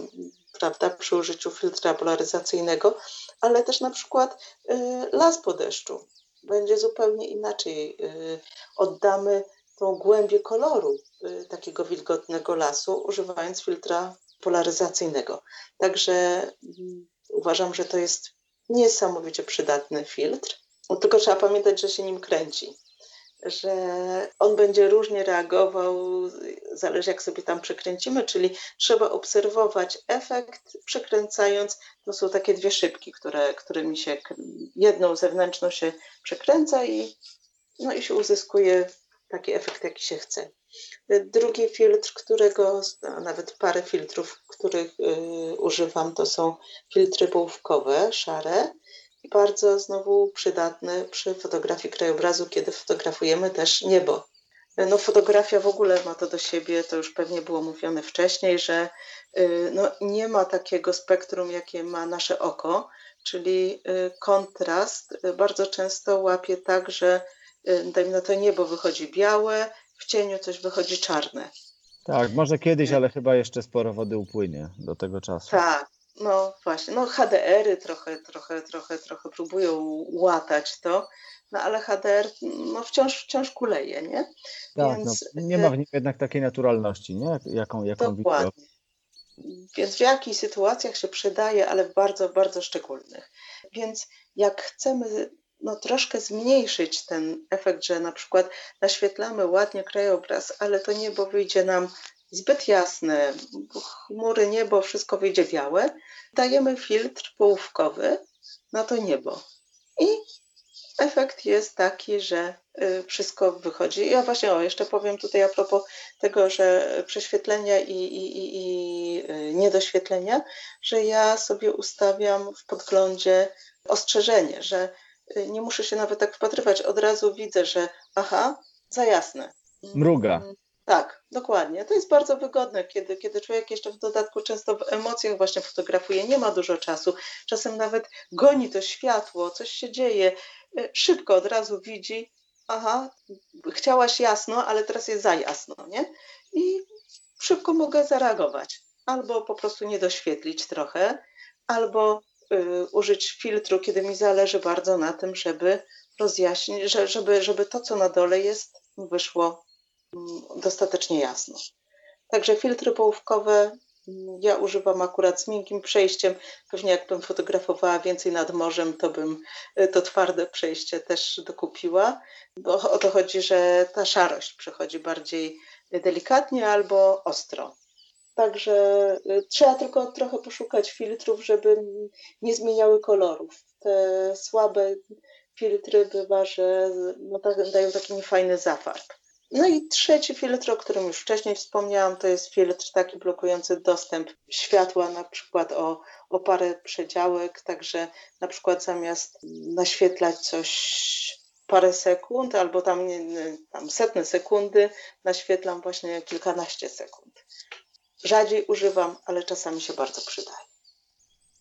prawda, przy użyciu filtra polaryzacyjnego, ale też na przykład y, las po deszczu. Będzie zupełnie inaczej. Y, oddamy tą głębię koloru y, takiego wilgotnego lasu, używając filtra polaryzacyjnego. Także mm, uważam, że to jest niesamowicie przydatny filtr. Tylko trzeba pamiętać, że się nim kręci. Że on będzie różnie reagował, zależy jak sobie tam przekręcimy, czyli trzeba obserwować efekt przekręcając. To są takie dwie szybki, które, którymi się jedną zewnętrzną się przekręca i, no i się uzyskuje taki efekt, jaki się chce. Drugi filtr, którego, a nawet parę filtrów, których y, używam, to są filtry połówkowe, szare. I bardzo znowu przydatne przy fotografii krajobrazu, kiedy fotografujemy też niebo. No, fotografia w ogóle ma to do siebie, to już pewnie było mówione wcześniej, że y, no, nie ma takiego spektrum, jakie ma nasze oko, czyli y, kontrast bardzo często łapie tak, że dajmy na to niebo wychodzi białe, w cieniu coś wychodzi czarne. Tak, może kiedyś, ale chyba jeszcze sporo wody upłynie do tego czasu. Tak, no właśnie. No HDR-y trochę, trochę, trochę, trochę próbują łatać to, no ale HDR no wciąż, wciąż kuleje, nie? Tak, no, Więc, no, nie ma w nim jednak takiej naturalności, nie? Jaką, jaką Dokładnie. Wideo. Więc w jakich sytuacjach się przydaje, ale w bardzo, bardzo szczególnych. Więc jak chcemy no, troszkę zmniejszyć ten efekt, że na przykład naświetlamy ładnie krajobraz, ale to niebo wyjdzie nam zbyt jasne, chmury, niebo, wszystko wyjdzie białe, dajemy filtr połówkowy na to niebo. I efekt jest taki, że y, wszystko wychodzi. Ja właśnie, o, jeszcze powiem tutaj a propos tego, że prześwietlenia i, i, i, i y, niedoświetlenia, że ja sobie ustawiam w podglądzie ostrzeżenie, że nie muszę się nawet tak wpatrywać, od razu widzę, że aha, za jasne. Mruga. Mm, tak, dokładnie. To jest bardzo wygodne, kiedy, kiedy człowiek jeszcze w dodatku często w emocjach właśnie fotografuje, nie ma dużo czasu, czasem nawet goni to światło, coś się dzieje, e, szybko od razu widzi, aha, chciałaś jasno, ale teraz jest za jasno, nie? I szybko mogę zareagować. Albo po prostu nie doświetlić trochę, albo Y, użyć filtru, kiedy mi zależy bardzo na tym, żeby rozjaśnić, żeby, żeby to, co na dole jest, wyszło mm, dostatecznie jasno. Także filtry połówkowe mm, ja używam akurat z miękkim przejściem. Pewnie jakbym fotografowała więcej nad morzem, to bym y, to twarde przejście też dokupiła, bo o to chodzi, że ta szarość przechodzi bardziej delikatnie albo ostro. Także y, trzeba tylko trochę poszukać filtrów, żeby nie zmieniały kolorów. Te słabe filtry bywa, że no tak, dają taki niefajny zafarb. No i trzeci filtr, o którym już wcześniej wspomniałam, to jest filtr taki blokujący dostęp światła, na przykład o, o parę przedziałek, także na przykład zamiast naświetlać coś parę sekund albo tam, tam setne sekundy, naświetlam właśnie kilkanaście sekund. Rzadziej używam, ale czasami się bardzo przydaje.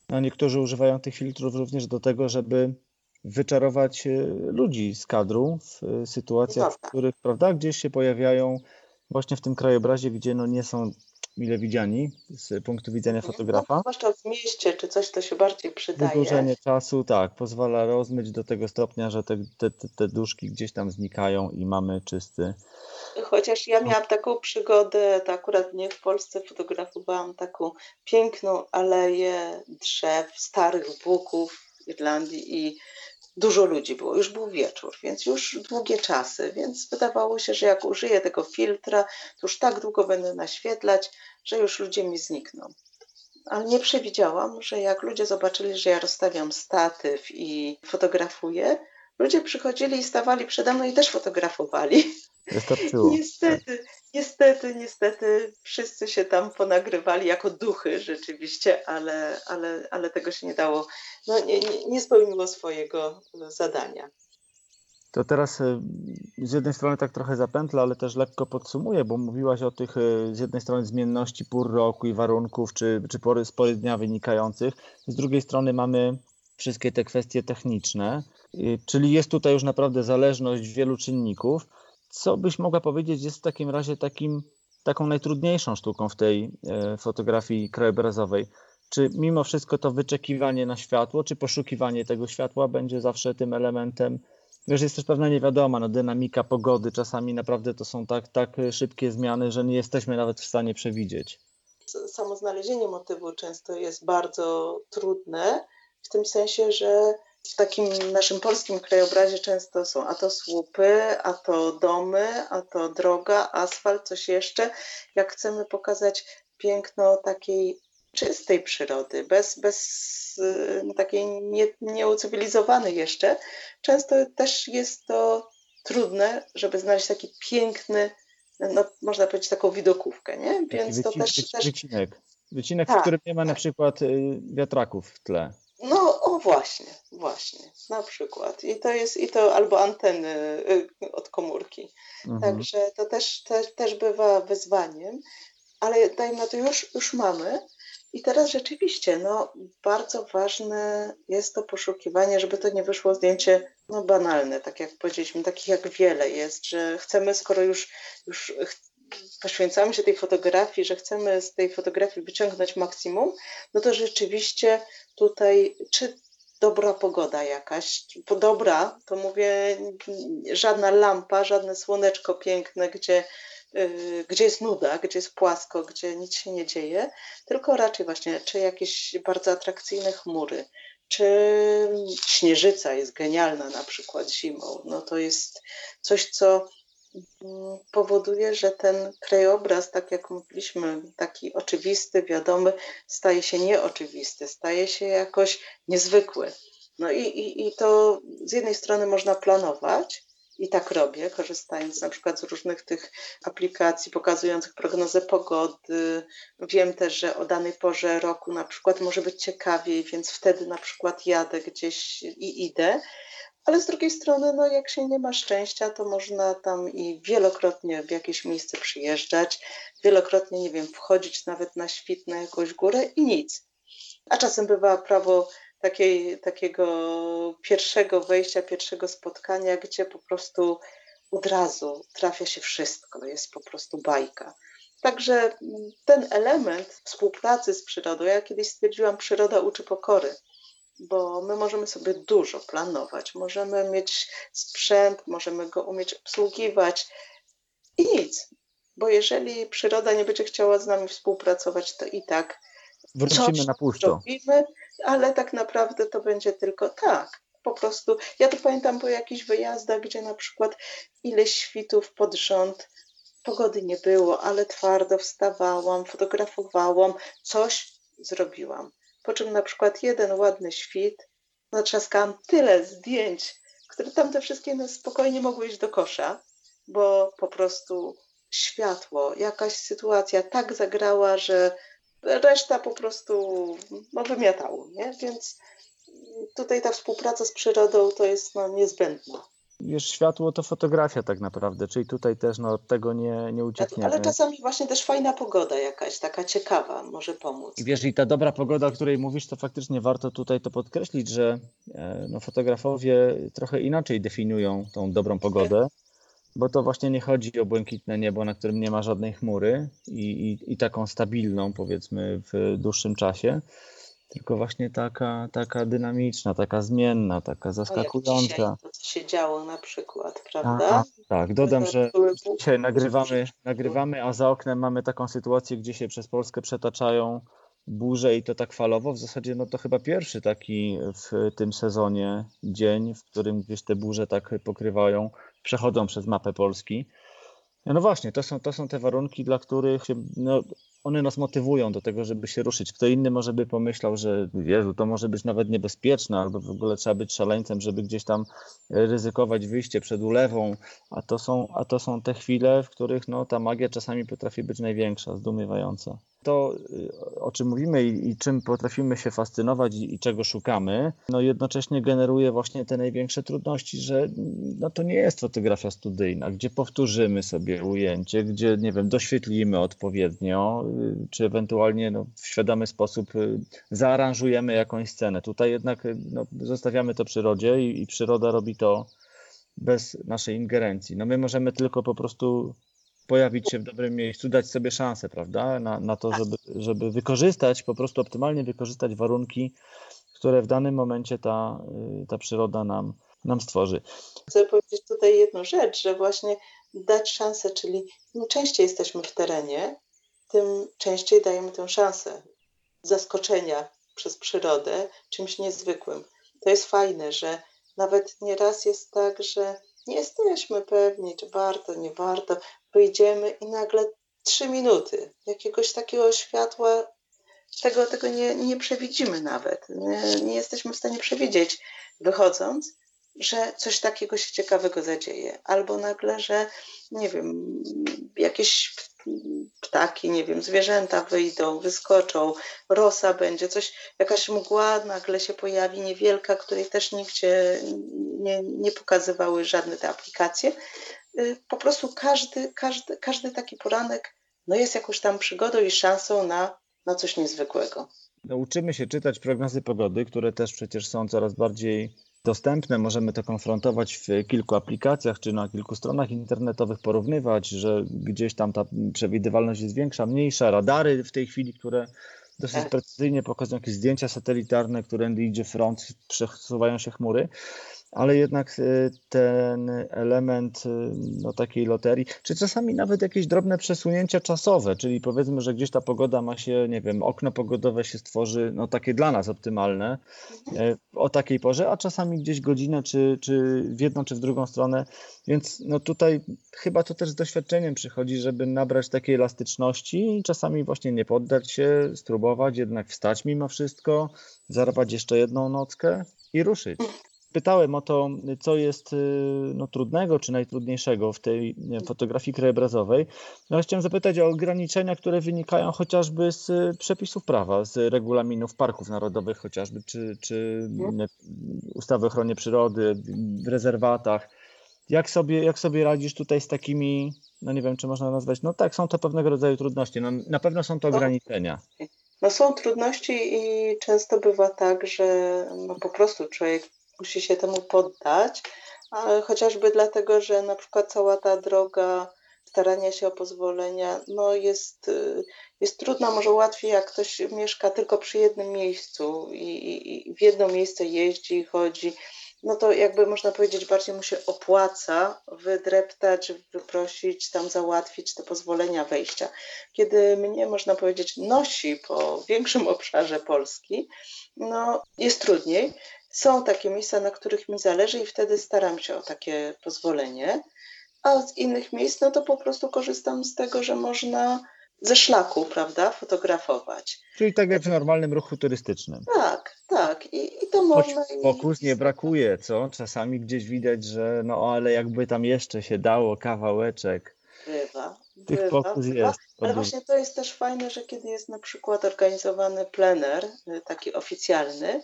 No, niektórzy używają tych filtrów również do tego, żeby wyczarować e, ludzi z kadru w e, sytuacjach, no tak. w których prawda, gdzieś się pojawiają właśnie w tym krajobrazie, gdzie no nie są mile widziani z punktu widzenia No, fotografa. zwłaszcza w mieście czy coś, to się bardziej przydaje. Wydłużenie czasu, tak, pozwala rozmyć do tego stopnia, że te, te, te duszki gdzieś tam znikają i mamy czysty. Chociaż ja miałam taką przygodę, to akurat nie w Polsce fotografowałam taką piękną aleję drzew, starych buków w Irlandii i dużo ludzi było. Już był wieczór, więc już długie czasy, więc wydawało się, że jak użyję tego filtra, to już tak długo będę naświetlać, że już ludzie mi znikną. Ale nie przewidziałam, że jak ludzie zobaczyli, że ja rozstawiam statyw i fotografuję, ludzie przychodzili i stawali przede mną i też fotografowali. Wystarczyło. Niestety, niestety, niestety wszyscy się tam ponagrywali jako duchy rzeczywiście, ale, ale, ale tego się nie dało, no nie, nie, nie spełniło swojego zadania. To teraz y, z jednej strony tak trochę zapętla, ale też lekko podsumuję, bo mówiłaś o tych y, z jednej strony zmienności pór roku i warunków, czy, czy pory, z pory dnia wynikających. Z drugiej strony mamy wszystkie te kwestie techniczne, czyli jest tutaj już naprawdę zależność wielu czynników. Co byś mogła powiedzieć jest w takim razie takim, taką najtrudniejszą sztuką w tej e, fotografii krajobrazowej? Czy mimo wszystko to wyczekiwanie na światło, czy poszukiwanie tego światła będzie zawsze tym elementem? Wiesz, jest też pewna niewiadoma, no, dynamika pogody. Czasami naprawdę to są tak, tak szybkie zmiany, że nie jesteśmy nawet w stanie przewidzieć. Samo znalezienie motywu często jest bardzo trudne, w tym sensie, że w takim naszym polskim krajobrazie często są a to słupy, a to domy, a to droga, asfalt, coś jeszcze. Jak chcemy pokazać piękno takiej czystej przyrody, bez, bez no, takiej nie, nieucywilizowanej jeszcze, często też jest to trudne, żeby znaleźć taki piękny, no, można powiedzieć taką widokówkę, nie? Więc to też, też... Wycinek, wycinek tak, w którym nie ma tak. na przykład y, wiatraków w tle. Właśnie, właśnie, na przykład. I to jest, i to albo anteny y, od komórki. Mhm. Także to też, te, też bywa wyzwaniem, ale dajmy na to już, już mamy. I teraz rzeczywiście, no, bardzo ważne jest to poszukiwanie, żeby to nie wyszło zdjęcie no, banalne, tak jak powiedzieliśmy, takich jak wiele jest, że chcemy, skoro już, już poświęcamy się tej fotografii, że chcemy z tej fotografii wyciągnąć maksimum, no to rzeczywiście tutaj, czy dobra pogoda jakaś, dobra, to mówię, żadna lampa, żadne słoneczko piękne, gdzie, yy, gdzie jest nuda, gdzie jest płasko, gdzie nic się nie dzieje, tylko raczej właśnie, czy jakieś bardzo atrakcyjne chmury, czy śnieżyca jest genialna na przykład zimą, no to jest coś, co powoduje, że ten krajobraz, tak jak mówiliśmy, taki oczywisty, wiadomy, staje się nieoczywisty, staje się jakoś niezwykły. No i, i, i to z jednej strony można planować, i tak robię, korzystając na przykład z różnych tych aplikacji pokazujących prognozę pogody. Wiem też, że o danej porze roku na przykład może być ciekawiej, więc wtedy na przykład jadę gdzieś i idę. Ale z drugiej strony, no jak się nie ma szczęścia, to można tam i wielokrotnie w jakieś miejsce przyjeżdżać, wielokrotnie, nie wiem, wchodzić nawet na świt na jakąś górę i nic. A czasem bywa prawo takiej, takiego pierwszego wejścia, pierwszego spotkania, gdzie po prostu od razu trafia się wszystko, jest po prostu bajka. Także ten element współpracy z przyrodą, ja kiedyś stwierdziłam, przyroda uczy pokory bo my możemy sobie dużo planować, możemy mieć sprzęt, możemy go umieć obsługiwać i nic, bo jeżeli przyroda nie będzie chciała z nami współpracować, to i tak wrócimy na puszczo. Robimy, ale tak naprawdę to będzie tylko tak. Po prostu, ja to pamiętam po jakichś wyjazdach, gdzie na przykład ileś świtów pod rząd pogody nie było, ale twardo wstawałam, fotografowałam, coś zrobiłam po czym na przykład jeden ładny świt, natrzaskałam tyle zdjęć, które tamte wszystkie no, spokojnie mogły iść do kosza, bo po prostu światło, jakaś sytuacja tak zagrała, że reszta po prostu no, wymiatało, nie? Więc tutaj ta współpraca z przyrodą to jest no, niezbędna wiesz, światło to fotografia tak naprawdę, czyli tutaj też no, od tego nie, nie uciekniemy. Ale czasami właśnie też fajna pogoda jakaś, taka ciekawa, może pomóc. I wiesz, i ta dobra pogoda, o której mówisz, to faktycznie warto tutaj to podkreślić, że e, no, fotografowie trochę inaczej definiują tą dobrą pogodę. bo to właśnie nie chodzi o błękitne niebo, na którym nie ma żadnej chmury i, i, i taką stabilną, powiedzmy, w dłuższym czasie, tylko właśnie taka, taka dynamiczna, taka zmienna, taka zaskakująca. Dzisiaj, to, co się działo na przykład, prawda? A, tak, dodam, że dzisiaj nagrywamy, nagrywamy, a za oknem mamy taką sytuację, gdzie się przez Polskę przetaczają burze i to tak falowo. W zasadzie no to chyba pierwszy taki w tym sezonie dzień, w którym gdzieś te burze tak pokrywają, przechodzą przez mapę Polski. No właśnie, to są, to są te warunki, dla których no, one nas motywują do tego, żeby się ruszyć. Kto inny może by pomyślał, że Jezu, to może być nawet niebezpieczne, albo w ogóle trzeba być szaleńcem, żeby gdzieś tam ryzykować wyjście przed ulewą, a to są, a to są te chwile, w których no, ta magia czasami potrafi być największa, zdumiewająca. To, y, o czym mówimy i, i czym potrafimy się fascynować i, i, czego szukamy, no jednocześnie generuje właśnie te największe trudności, że no to nie jest fotografia studyjna, gdzie powtórzymy sobie ujęcie, gdzie, nie wiem, doświetlimy odpowiednio, y, czy ewentualnie no, w świadomy sposób y, zaaranżujemy jakąś scenę. Tutaj jednak no, zostawiamy to przyrodzie i, i przyroda robi to bez naszej ingerencji. No my możemy tylko po prostu pojawić się w dobrym miejscu, dać sobie szansę, prawda, na, na to, żeby, żeby wykorzystać, po prostu optymalnie wykorzystać warunki, które w danym momencie ta, y, ta przyroda nam, nam stworzy. Chcę powiedzieć tutaj jedną rzecz, że właśnie dać szansę, czyli im częściej jesteśmy w terenie, tym częściej dajemy tę szansę zaskoczenia przez przyrodę czymś niezwykłym. To jest fajne, że nawet nieraz jest tak, że nie jesteśmy pewni, czy warto, nie warto. Wyjdziemy i nagle trzy minuty jakiegoś takiego światła, tego, tego nie, nie przewidzimy nawet. Nie, nie jesteśmy w stanie przewidzieć, wychodząc, że coś takiego się ciekawego zadzieje. Albo nagle, że nie wiem, jakieś ptaki, nie wiem, zwierzęta wyjdą, wyskoczą, rosa będzie, coś, jakaś mgła nagle się pojawi, niewielka, której też nigdzie nie, nie pokazywały żadne te aplikacje. Y, po prostu każdy, każdy, każdy taki poranek no jest jakąś tam przygodą i szansą na, na coś niezwykłego. Uczymy się czytać prognozy pogody, które też przecież są coraz bardziej dostępne. Możemy to konfrontować w kilku aplikacjach czy na kilku stronach internetowych, porównywać, że gdzieś tam ta przewidywalność jest większa, mniejsza. Radary w tej chwili, które dosyć tak. precyzyjnie pokazują jakieś zdjęcia satelitarne, którędy idzie front, przesuwają się chmury ale jednak y, ten element y, no, takiej loterii, czy czasami nawet jakieś drobne przesunięcia czasowe, czyli powiedzmy, że gdzieś ta pogoda ma się, nie wiem, okno pogodowe się stworzy, no takie dla nas optymalne y, o takiej porze, a czasami gdzieś godzinę, czy, czy w jedną, czy w drugą stronę, więc no tutaj chyba to też z doświadczeniem przychodzi, żeby nabrać takiej elastyczności i czasami właśnie nie poddać się, spróbować jednak wstać mimo wszystko, zarabiać jeszcze jedną nockę i ruszyć pytałem o to, co jest y, no, trudnego czy najtrudniejszego w tej fotografii krajobrazowej. No, chciałem zapytać o ograniczenia, które wynikają chociażby z y, przepisów prawa, z regulaminów parków narodowych chociażby, czy, czy mhm. ustawy o ochronie przyrody, w rezerwatach. Jak sobie, jak sobie radzisz tutaj z takimi, no nie wiem, czy można nazwać, no tak, są to pewnego rodzaju trudności. No, na pewno są to no. ograniczenia. No są trudności i często bywa tak, że no po prostu człowiek musi się temu poddać, chociażby dlatego, że na przykład cała ta droga starania się o pozwolenia no jest, y, jest trudna, może łatwiej jak ktoś mieszka tylko przy jednym miejscu i, i, i w jedno miejsce jeździ, chodzi, no to jakby można powiedzieć bardziej mu się opłaca wydreptać, wyprosić, tam załatwić te pozwolenia wejścia. Kiedy mnie, można powiedzieć, nosi po większym obszarze Polski, no jest trudniej. Są takie miejsca, na których mi zależy i wtedy staram się o takie pozwolenie, a z innych miejsc, no to po prostu korzystam z tego, że można ze szlaku, prawda, fotografować. Czyli tak jak w normalnym ruchu turystycznym. Tak, tak. I, i to można. Choć fokus nie brakuje, co? Czasami gdzieś widać, że no ale jakby tam jeszcze się dało kawałeczek. Bywa. Tych bywa, fokus bywa. jest. Ale właśnie to jest też fajne, że kiedy jest na przykład organizowany plener, y, taki oficjalny,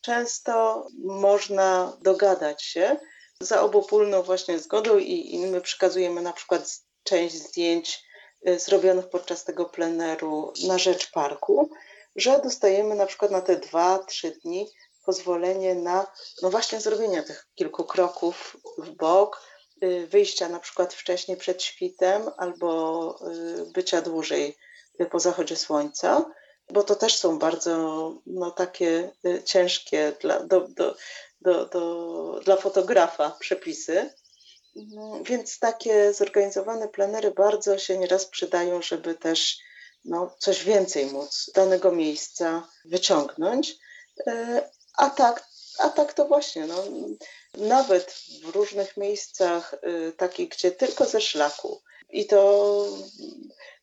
często można dogadać się za obopólną właśnie zgodą i, i my przekazujemy na przykład część zdjęć y, zrobionych podczas tego pleneru na rzecz parku, że dostajemy na przykład na te dwa, trzy dni pozwolenie na no właśnie zrobienie tych kilku kroków w bok, y, wyjścia na przykład wcześniej przed świtem albo y, bycia dłużej po zachodzie słońca, bo to też są bardzo no, takie ciężkie dla, do, do, do, do, dla fotografa przepisy. Mhm, więc takie zorganizowane plenery bardzo się nieraz przydają, żeby też no, coś więcej móc danego miejsca wyciągnąć. E, a tak, a tak to właśnie, no, nawet w różnych miejscach, y, takich, gdzie tylko ze szlaku i to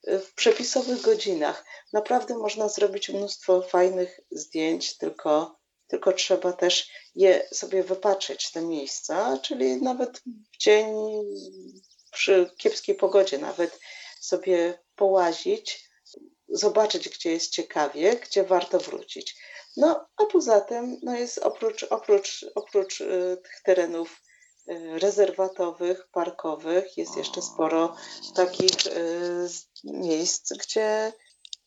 w przepisowych godzinach, naprawdę można zrobić mnóstwo fajnych zdjęć, tylko, tylko trzeba też je sobie wypatrzeć, te miejsca, czyli nawet w dzień przy kiepskiej pogodzie, nawet sobie połazić, zobaczyć, gdzie jest ciekawie, gdzie warto wrócić. No, a poza tym no jest oprócz, oprócz, oprócz y, tych terenów rezerwatowych, parkowych, jest jeszcze sporo takich y, miejsc, gdzie,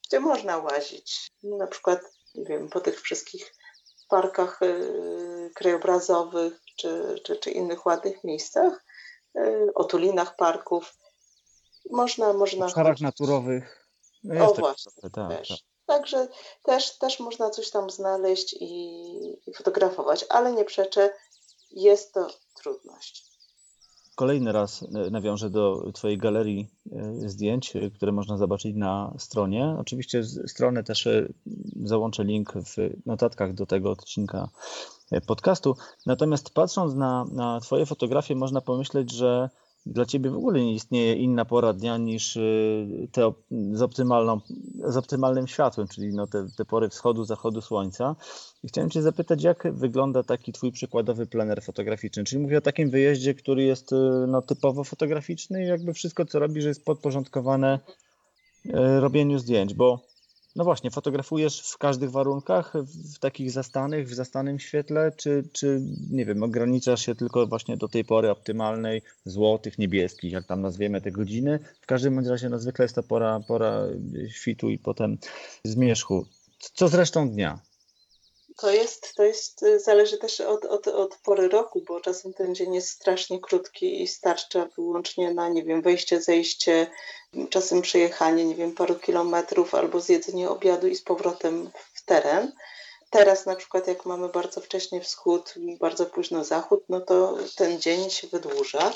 gdzie można łazić. Na przykład, nie wiem, po tych wszystkich parkach krajobrazowych czy, czy, czy innych ładnych miejscach, otulinach parków. Można, można. W obszarach naturowych. No o właśnie, tak, też. Tak. Także też, też można coś tam znaleźć i, i fotografować, ale nie przeczę, jest to trudność. Kolejny raz e, nawiążę do Twojej galerii e, zdjęć, e, które można zobaczyć na stronie. Oczywiście stronę też załączę link w notatkach do tego odcinka podcastu. Natomiast patrząc na, na Twoje fotografie, można pomyśleć, że dla ciebie w ogóle nie istnieje inna pora dnia niż y, te z, optymalną, z optymalnym światłem, czyli no te, te pory wschodu, zachodu słońca. I chciałem cię zapytać, jak wygląda taki twój przykładowy planer fotograficzny? Czyli mówię o takim wyjeździe, który jest y, no, typowo fotograficzny i jakby wszystko, co robisz, jest podporządkowane y, robieniu zdjęć, bo no właśnie, fotografujesz w każdych warunkach, w takich zastanych, w zastanym świetle, czy, czy nie wiem, ograniczasz się tylko właśnie do tej pory optymalnej, złotych, niebieskich, jak tam nazwiemy te godziny. W każdym bądź razie no, zwykle jest to pora, pora świtu i potem zmierzchu. Co z resztą dnia? To jest, to jest, zależy też od, od, od pory roku, bo czasem ten dzień jest strasznie krótki i starcza wyłącznie na, nie wiem, wejście, zejście, czasem przejechanie, nie wiem, paru kilometrów albo zjedzenie obiadu i z powrotem w teren. Teraz na przykład jak mamy bardzo wcześnie wschód bardzo późno zachód, no to ten dzień się wydłuża,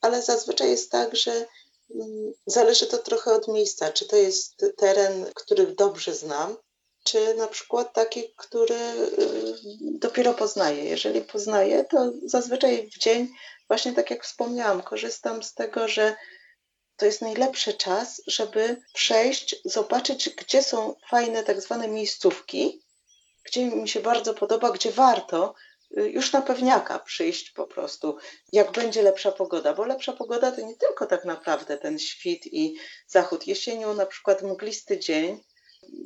ale zazwyczaj jest tak, że mm, zależy to trochę od miejsca, czy to jest teren, który dobrze znam, czy na przykład taki, który y, dopiero poznaję. Jeżeli poznaję, to zazwyczaj w dzień, właśnie tak jak wspomniałam, korzystam z tego, że to jest najlepszy czas, żeby przejść, zobaczyć, gdzie są fajne tak zwane miejscówki, gdzie mi się bardzo podoba, gdzie warto y, już na pewniaka przyjść po prostu, jak będzie lepsza pogoda, bo lepsza pogoda to nie tylko tak naprawdę ten świt i zachód. Jesienią na przykład mglisty dzień,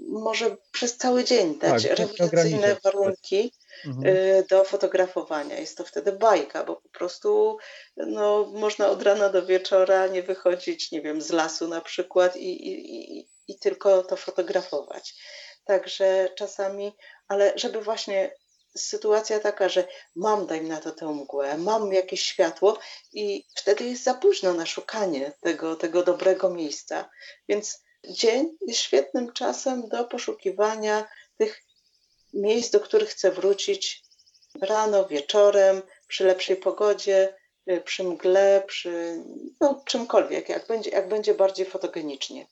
może przez cały dzień dać tak, rewelacyjne warunki mhm. Y, do fotografowania. Jest to wtedy bajka, bo po prostu no, można od rana do wieczora nie wychodzić, nie wiem, z lasu na przykład i, i, i, i tylko to fotografować. Także czasami, ale żeby właśnie sytuacja taka, że mam, daj na to tę mgłę, mam jakieś światło i wtedy jest za późno na szukanie tego, tego dobrego miejsca. Więc Dzień jest świetnym czasem do poszukiwania tych miejsc, do których chcę wrócić rano, wieczorem, przy lepszej pogodzie, y, przy mgle, przy no, czymkolwiek, jak będzie, jak będzie bardziej fotogenicznie.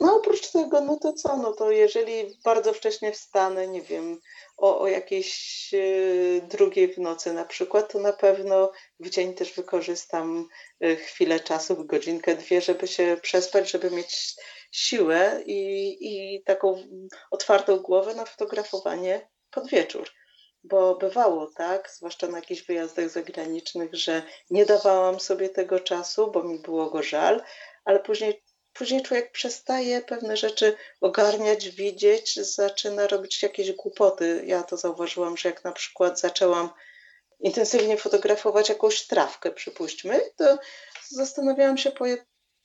No oprócz tego, no to co, no to jeżeli bardzo wcześnie wstanę, nie wiem, o, o jakiejś y, drugiej w nocy na przykład, to na pewno w dzień też wykorzystam y, chwilę czasu, godzinkę, dwie, żeby się przespać, żeby mieć siłę i, i taką otwartą głowę na fotografowanie pod wieczór. Bo bywało tak, zwłaszcza na jakichś wyjazdach zagranicznych, że nie dawałam sobie tego czasu, bo mi było go żal, ale później, później człowiek przestaje pewne rzeczy ogarniać, widzieć, zaczyna robić jakieś głupoty. Ja to zauważyłam, że jak na przykład zaczęłam intensywnie fotografować jakąś trawkę, przypuśćmy, to zastanawiałam się po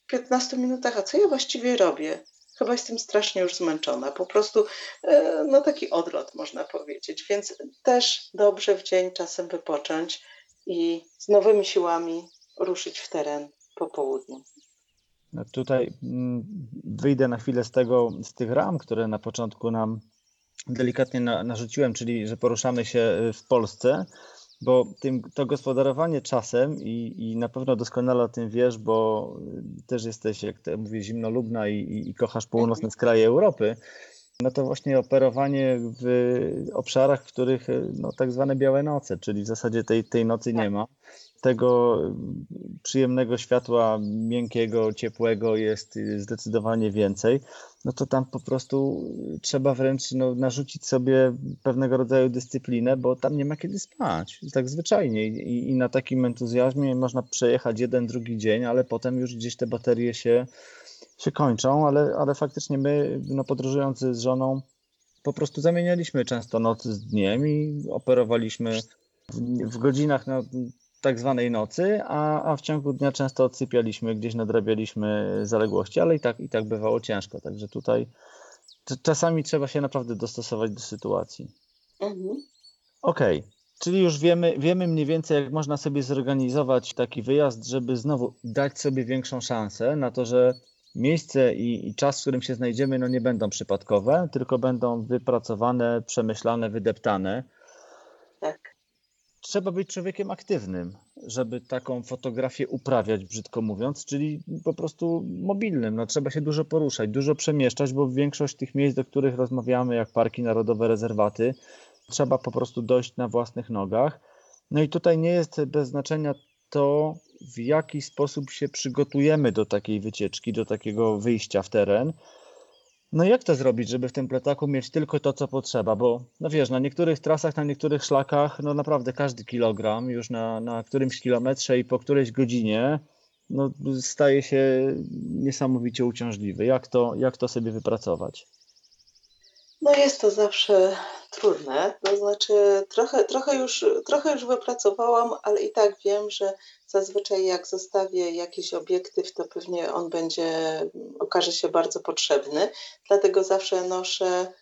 15 minutach, a co ja właściwie robię? Chyba jestem strasznie już zmęczona. Po prostu e, no taki odlot można powiedzieć. Więc też dobrze w dzień czasem wypocząć i z nowymi siłami ruszyć w teren po południu. No tutaj mm, wyjdę na chwilę z tego, z tych ram, które na początku nam delikatnie na, narzuciłem, czyli że poruszamy się y, w Polsce, bo tym, to gospodarowanie czasem i, i na pewno doskonale o tym wiesz, bo też jesteś, jak to mówię, zimnolubna i, i, kochasz północne kraje Europy, no to właśnie operowanie w obszarach, w których no, tak zwane białe noce, czyli w zasadzie tej, tej nocy nie ma. Tego przyjemnego światła, miękkiego, ciepłego jest zdecydowanie więcej. No to tam po prostu trzeba wręcz no, narzucić sobie pewnego rodzaju dyscyplinę, bo tam nie ma kiedy spać. Tak zwyczajnie. I, i na takim entuzjazmie można przejechać jeden, drugi dzień, ale potem już gdzieś te baterie się się kończą, ale, ale faktycznie my, no, podróżujący z żoną, po prostu zamienialiśmy często noc z dniem i operowaliśmy w, w godzinach no, tak zwanej nocy, a, a w ciągu dnia często odsypialiśmy, gdzieś nadrabialiśmy zaległości, ale i tak, i tak bywało ciężko. Także tutaj czasami trzeba się naprawdę dostosować do sytuacji. Mhm. Okej. Okay. Czyli już wiemy, wiemy mniej więcej, jak można sobie zorganizować taki wyjazd, żeby znowu dać sobie większą szansę na to, że miejsce i, i, czas, w którym się znajdziemy, no nie będą przypadkowe, tylko będą wypracowane, przemyślane, wydeptane. Trzeba być człowiekiem aktywnym, żeby taką fotografię uprawiać, brzydko mówiąc, czyli po prostu mobilnym. No, trzeba się dużo poruszać, dużo przemieszczać, bo większość tych miejsc, do których rozmawiamy, jak parki narodowe, rezerwaty, trzeba po prostu dojść na własnych nogach. No i tutaj nie jest bez znaczenia to, w jaki sposób się przygotujemy do takiej wycieczki, do takiego wyjścia w teren. No jak to zrobić, żeby w tym plecaku mieć tylko to, co potrzeba? Bo no wiesz, na niektórych trasach, na niektórych szlakach, no naprawdę każdy kilogram już na, na którymś kilometrze i po którejś godzinie no, staje się niesamowicie uciążliwy. Jak to, jak to sobie wypracować? No jest to zawsze trudne, to znaczy trochę, trochę, już, trochę już wypracowałam, ale i tak wiem, że zazwyczaj jak zostawię jakiś obiektyw, to pewnie on będzie, okaże się bardzo potrzebny, dlatego zawsze noszę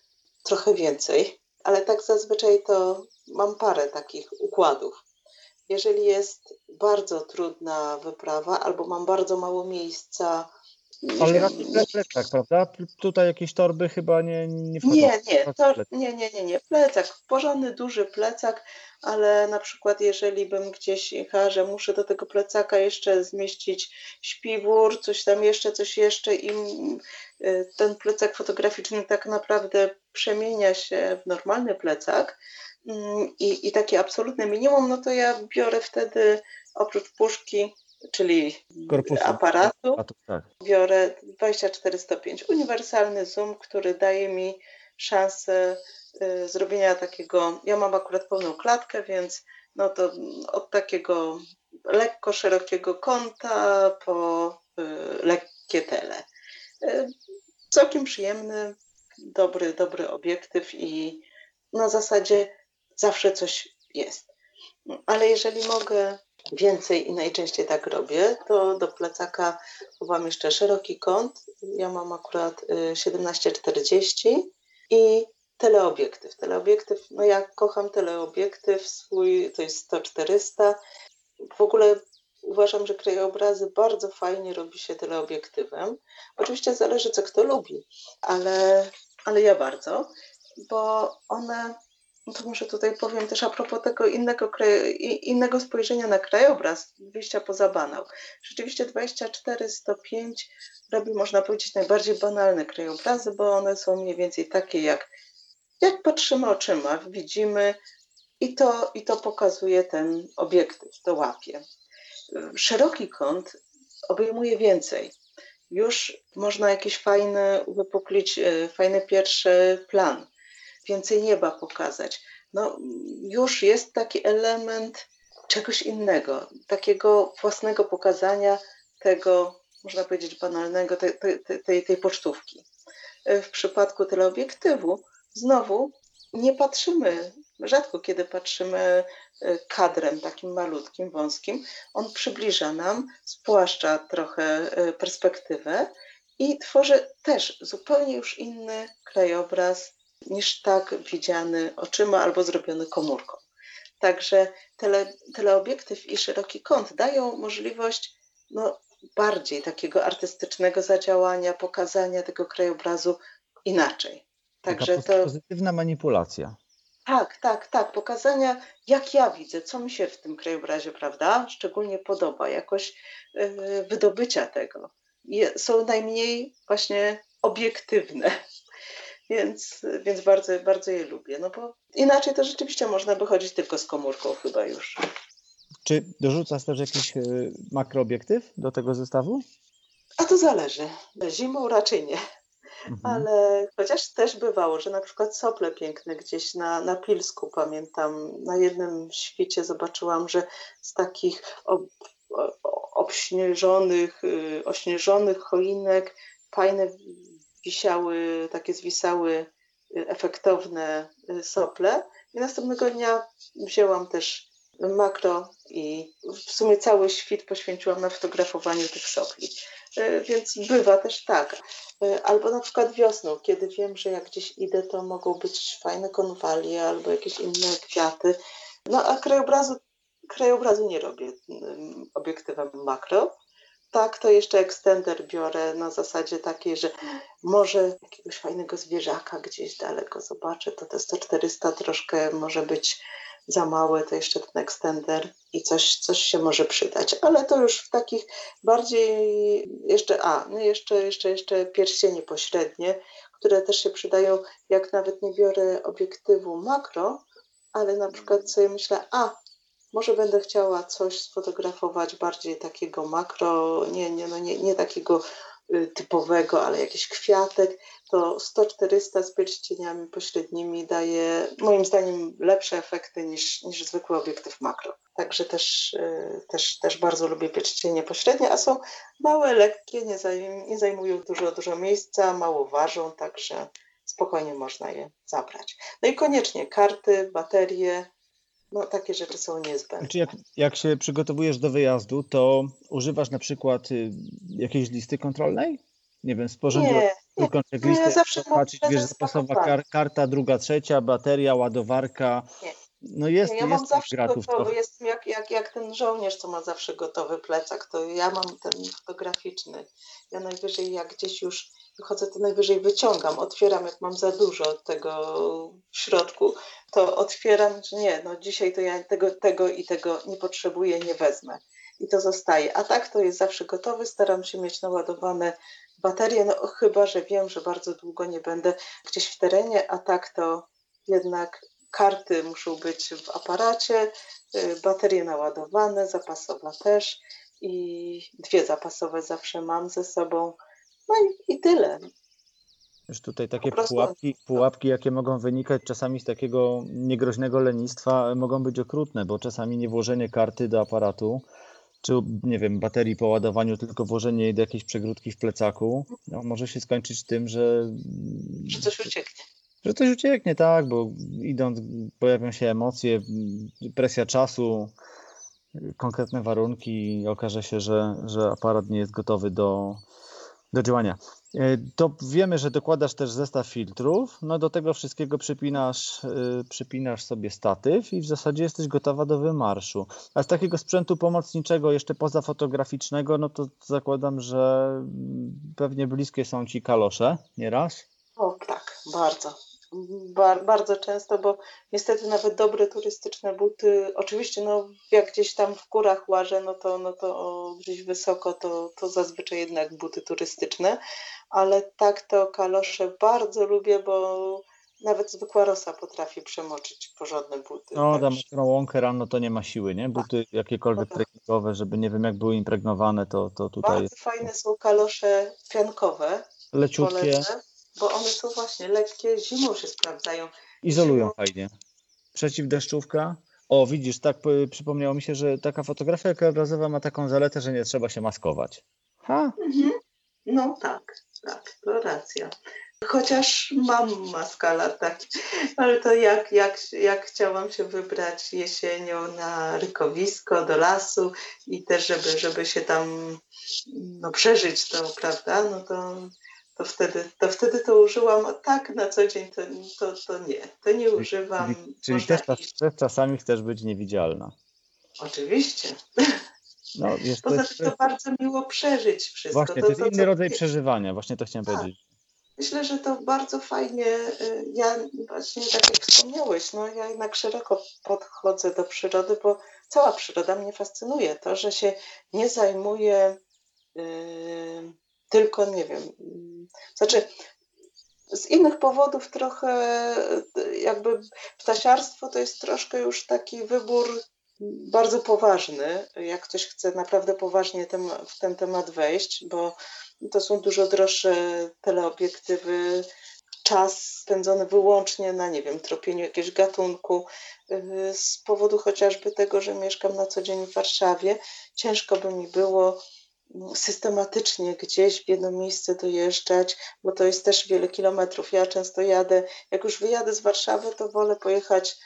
trochę więcej, ale tak zazwyczaj to mam parę takich układów. Jeżeli jest bardzo trudna wyprawa albo mam bardzo mało miejsca, ale raczej plecak, prawda? Tutaj jakieś torby chyba nie Nie, wchodzą. nie, nie, tor, nie, nie, nie, nie. Plecak, porządny, duży plecak, ale na przykład jeżeli bym gdzieś jechała, że muszę do tego plecaka jeszcze zmieścić śpiwór, coś tam jeszcze, coś jeszcze i y, ten plecak fotograficzny tak naprawdę przemienia się w normalny plecak mm, i, i takie absolutne minimum, no to ja biorę wtedy oprócz puszki czyli Korpusu. aparatu, tak. biorę 24-105 uniwersalny zoom, który daje mi szansę y, zrobienia takiego, ja mam akurat pełną klatkę, więc no to od takiego lekko szerokiego kąta po y, lekkie tele. Y, całkiem przyjemny, dobry, dobry obiektyw i na zasadzie zawsze coś jest. Ale jeżeli mogę więcej i najczęściej tak robię, to do plecaka chowam jeszcze szeroki kąt. Ja mam akurat 1740 y, i teleobiektyw. Teleobiektyw, no ja kocham teleobiektyw swój, to jest 100-400. W ogóle uważam, że krajobrazy bardzo fajnie robi się teleobiektywem. Oczywiście zależy, co kto lubi, ale, ale ja bardzo, bo one no to może tutaj powiem też a propos tego innego, innego spojrzenia na krajobraz, wyjścia poza banał. Rzeczywiście 24-105 robi, można powiedzieć, najbardziej banalne krajobrazy, bo one są mniej więcej takie, jak, jak patrzymy oczyma, widzimy i to, i to pokazuje ten obiektyw, to łapie. Szeroki kąt obejmuje więcej. Już można jakiś fajny, uwypuklić e, fajny pierwszy plan więcej nieba pokazać. No, już jest taki element czegoś innego, takiego własnego pokazania tego, można powiedzieć, banalnego, tej, tej, tej pocztówki. W przypadku teleobiektywu znowu nie patrzymy, rzadko kiedy patrzymy e, kadrem takim malutkim, wąskim. On przybliża nam, spłaszcza trochę e, perspektywę i tworzy też zupełnie już inny krajobraz, niż tak widziany oczyma albo zrobiony komórką. Także tele, teleobiektyw i szeroki kąt dają możliwość no, bardziej takiego artystycznego zadziałania, pokazania tego krajobrazu inaczej. Także to pozytywna manipulacja. Tak, tak, tak. Pokazania, jak ja widzę, co mi się w tym krajobrazie, prawda, szczególnie podoba, jakoś yy, wydobycia tego. Są najmniej właśnie obiektywne. Więc, więc bardzo, bardzo je lubię. No bo inaczej to rzeczywiście można by chodzić tylko z komórką chyba już. Czy dorzucasz też jakiś y, makroobiektyw do tego zestawu? A to zależy. Zimą raczej nie. Mhm. Ale chociaż też bywało, że na przykład sople piękne gdzieś na, na Pilsku, pamiętam, na jednym świecie zobaczyłam, że z takich ob, obśnieżonych, y, ośnieżonych choinek fajne wisiały, takie zwisały y, efektowne y, sople. I następnego dnia wzięłam też makro i w sumie cały świt poświęciłam na fotografowaniu tych sopli. E, więc bywa też tak. Albo na przykład wiosną, kiedy wiem, że jak gdzieś idę, to mogą być fajne konwalie albo jakieś inne kwiaty. No a krajobrazu, krajobrazu nie robię obiektywem makro. Tak, to jeszcze ekstender biorę na zasadzie takiej, że może jakiegoś fajnego zwierzaka gdzieś daleko zobaczę, to te 100-400 troszkę może być za małe, to jeszcze ten extender i coś, coś się może przydać, ale to już w takich bardziej jeszcze, a, no jeszcze, jeszcze, jeszcze pierścienie pośrednie, które też się przydają, jak nawet nie biorę obiektywu makro, ale na przykład sobie myślę, a, może będę chciała coś sfotografować bardziej takiego makro, nie, nie, no nie, nie takiego Y, typowego, ale jakiś kwiatek, to 100-400 z pierścieniami pośrednimi daje moim zdaniem lepsze efekty niż, niż zwykły obiektyw makro. Także też, y, też, też bardzo lubię pierścienie pośrednie, a są małe, lekkie, nie, nie zajmują dużo, dużo miejsca, mało ważą, także spokojnie można je zabrać. No i koniecznie karty, baterie, no, takie rzeczy są niezbędne. Znaczy jak, jak się przygotowujesz do wyjazdu, to używasz na przykład y, jakiejś listy kontrolnej? Nie wiem, sporządziłaś nie, tylko nie, no ja zawsze patrzeć, wiesz, zapasowa kar, karta, druga, trzecia, bateria, ładowarka. Nie. No jest, ja jest mam zawsze gratów gotowy, to. jestem jak, jak, jak ten żołnierz, co ma zawsze gotowy plecak, to ja mam ten fotograficzny. Ja najwyżej jak gdzieś już wychodzę, to najwyżej wyciągam, otwieram, jak mam za dużo tego w środku, to otwieram, że nie, no dzisiaj to ja tego, tego i tego nie potrzebuję, nie wezmę. I to zostaje. A tak to jest zawsze gotowy, staram się mieć naładowane baterie, no chyba, że wiem, że bardzo długo nie będę gdzieś w terenie, a tak to jednak karty muszą być w aparacie, y, baterie naładowane, zapasowa też i dwie zapasowe zawsze mam ze sobą. No i, i tyle. Już tutaj takie pułapki, pułapki, jakie mogą wynikać czasami z takiego niegroźnego lenistwa, mogą być okrutne, bo czasami nie włożenie karty do aparatu, czy nie wiem, baterii po ładowaniu, tylko włożenie jej do jakiejś przegródki w plecaku, no, może się skończyć tym, że. Że coś ucieknie. Że coś ucieknie, tak, bo idąc pojawią się emocje, presja czasu, konkretne warunki i okaże się, że, że aparat nie jest gotowy do, do działania. E, to wiemy, że dokładasz też zestaw filtrów, no do tego wszystkiego przypinasz, yy, przypinasz sobie statyw i w zasadzie jesteś gotowa do wymarszu. A z takiego sprzętu pomocniczego, jeszcze poza fotograficznego, no to zakładam, że pewnie bliskie są Ci kalosze nieraz? O tak, bardzo bar, bardzo często, bo niestety nawet dobre turystyczne buty, oczywiście no, jak gdzieś tam w górach łażę, no to, no to gdzieś wysoko, to, to zazwyczaj jednak buty turystyczne, ale tak to kalosze bardzo lubię, bo nawet zwykła rosa potrafi przemoczyć porządne buty. No, tam mokrą łąkę rano to nie ma siły, nie? Buty tak. jakiekolwiek no tak. treningowe, żeby nie wiem jak były impregnowane, to, to tutaj Bardzo fajne są kalosze piankowe. Leciutkie. Polecę bo one są właśnie lekkie, zimą się sprawdzają. Izolują zimą... fajnie. Przeciwdeszczówka. O, widzisz, tak przypomniało mi się, że taka fotografia krajobrazowa ma taką zaletę, że nie trzeba się maskować. Ha? Mhm. No tak, tak, to racja. Chociaż mam maskala taki, ale to jak, jak, jak chciałam się wybrać jesienią na rykowisko, do lasu i też, żeby, żeby się tam no, przeżyć to, prawda, no to to wtedy, to wtedy to użyłam, a tak na co dzień to, to, to nie, to nie używam. Czyli, czyli też, też czasami chcesz być niewidzialna. Oczywiście. No, jest, Poza tym to, to bardzo miło przeżyć wszystko. Właśnie, to, to jest inny rodzaj przeżywania, właśnie to chciałem tak. powiedzieć. Myślę, że to bardzo fajnie, y, ja właśnie tak jak wspomniałeś, no ja jednak szeroko podchodzę do przyrody, bo cała przyroda mnie fascynuje. To, że się nie zajmuję yy, tylko, nie wiem, yy, znaczy z innych powodów trochę jakby ptasiarstwo to jest troszkę już taki wybór bardzo poważny, jak ktoś chce naprawdę poważnie w ten temat wejść, bo to są dużo droższe teleobiektywy, czas spędzony wyłącznie na, nie wiem, tropieniu jakiegoś gatunku, y, z powodu chociażby tego, że mieszkam na co dzień w Warszawie, ciężko by mi było systematycznie gdzieś w jedno miejsce dojeżdżać, bo to jest też wiele kilometrów. Ja często jadę, jak już wyjadę z Warszawy, to wolę pojechać,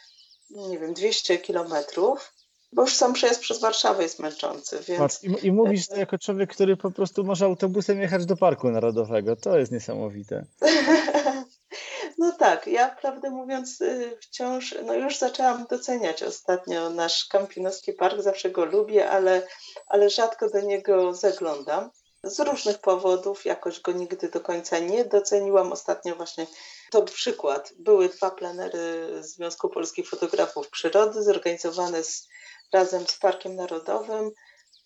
nie wiem, 200 kilometrów, bo już sam przejazd przez Warszawę jest męczący. Więc... I, I mówisz to jako człowiek, który po prostu może autobusem jechać do Parku Narodowego. To jest niesamowite. No tak, ja prawdę mówiąc y, wciąż, no już zaczęłam doceniać ostatnio nasz Kampinoski Park, zawsze go lubię, ale, ale rzadko do niego zaglądam. Z różnych powodów jakoś go nigdy do końca nie doceniłam. Ostatnio właśnie to przykład. Były dwa plenery Związku Polskich Fotografów Przyrody zorganizowane z razem z Parkiem Narodowym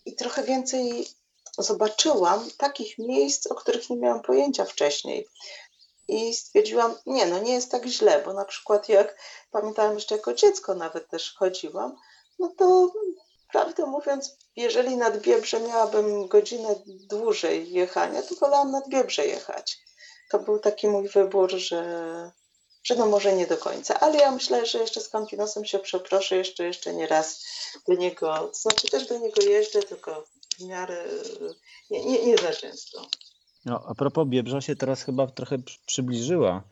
i trochę więcej zobaczyłam takich miejsc, o których nie miałam pojęcia wcześniej. I stwierdziłam, nie, no nie jest tak źle, bo na przykład jak pamiętałam jeszcze jako dziecko nawet też chodziłam, no to prawdę mówiąc, jeżeli nad Biebrze miałabym godzinę dłużej jechania, to wolałam nad Biebrze jechać. To był taki mój wybór, że że no może nie do końca, ale ja myślę, że jeszcze z Campinosem się przeproszę jeszcze, jeszcze nie raz do niego, znaczy też do niego jeżdżę, tylko w miarę nie, nie, nie za często. No, a propos Biebrza się teraz chyba trochę przybliżyła,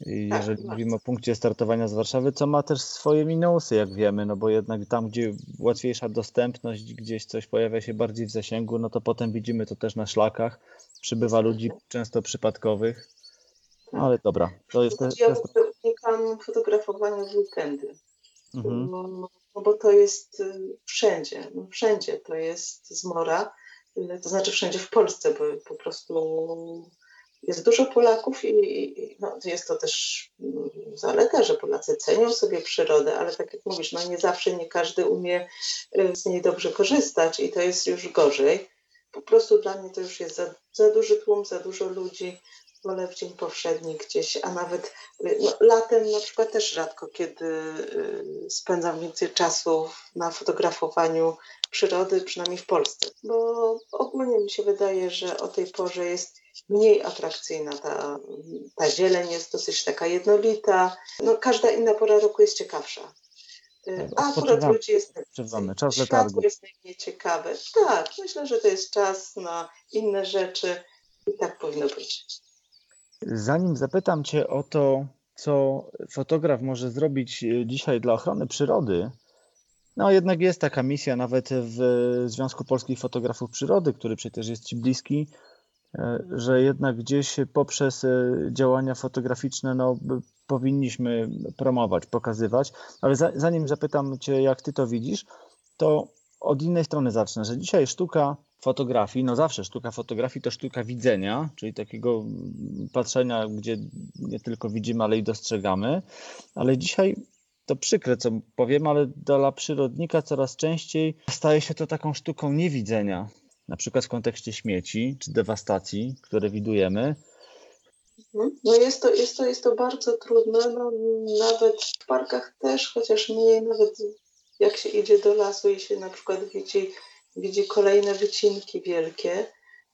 jeżeli tak, mówimy o punkcie startowania z Warszawy, co ma też swoje minusy, jak wiemy, no bo jednak tam, gdzie łatwiejsza dostępność, gdzieś coś pojawia się bardziej w zasięgu, no to potem widzimy to też na szlakach, przybywa ludzi często przypadkowych, no, ale dobra, to jest... To, ja unikam fotografowania w weekendy, mhm. no, no, bo to jest y, wszędzie, no, wszędzie to jest zmora, y, to znaczy wszędzie w Polsce, bo po prostu jest dużo Polaków i no, jest to też mm, zaleta, że Polacy cenią sobie przyrodę, ale tak jak mówisz, no nie zawsze nie każdy umie y, z niej dobrze korzystać i to jest już gorzej. Po prostu dla mnie to już jest za, za duży tłum, za dużo ludzi wolę w dzień powszedni gdzieś, a nawet no, latem na przykład też rzadko, kiedy y, spędzam więcej czasu na fotografowaniu przyrody, przynajmniej w Polsce, bo ogólnie mi się wydaje, że o tej porze jest mniej atrakcyjna ta, ta zieleń, jest dosyć taka jednolita. No, każda inna pora roku jest ciekawsza. Y, a akurat ludzi jest. Czas letargu. jest najmniej ciekawe. Tak, myślę, że to jest czas na inne rzeczy i tak powinno być. Zanim zapytam Cię o to, co fotograf może zrobić e, dzisiaj dla ochrony przyrody, no jednak jest taka misja nawet w Związku Polskich Fotografów Przyrody, który przecież jest Ci bliski, e, że jednak gdzieś poprzez e, działania fotograficzne no, powinniśmy promować, pokazywać. Ale zanim zapytam Cię, jak Ty to widzisz, to od innej strony zacznę, że dzisiaj sztuka fotografii, no zawsze sztuka fotografii to sztuka widzenia, czyli takiego patrzenia, gdzie nie tylko widzimy, ale i dostrzegamy. Ale dzisiaj to przykre, co powiem, ale dla przyrodnika coraz częściej staje się to taką sztuką niewidzenia. Na przykład w kontekście śmieci czy dewastacji, które widujemy. No jest to, jest to, jest to bardzo trudne, no, nawet w parkach też, chociaż mniej, nawet jak się idzie do lasu i się na przykład widzi widzi kolejne wycinki wielkie,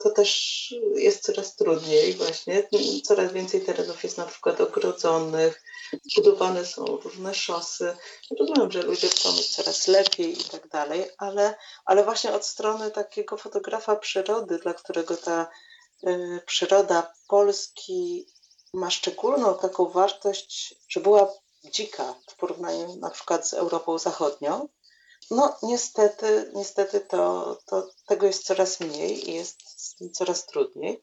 to też jest coraz trudniej właśnie. Coraz więcej terenów jest na przykład ogrodzonych, budowane są różne szosy. Rozumiem, że ludzie chcą mieć coraz lepiej i tak dalej, ale, ale właśnie od strony takiego fotografa przyrody, dla którego ta y, przyroda Polski ma szczególną taką wartość, że była dzika w porównaniu na przykład z Europą Zachodnią, no niestety, niestety to, to tego jest coraz mniej i jest coraz trudniej.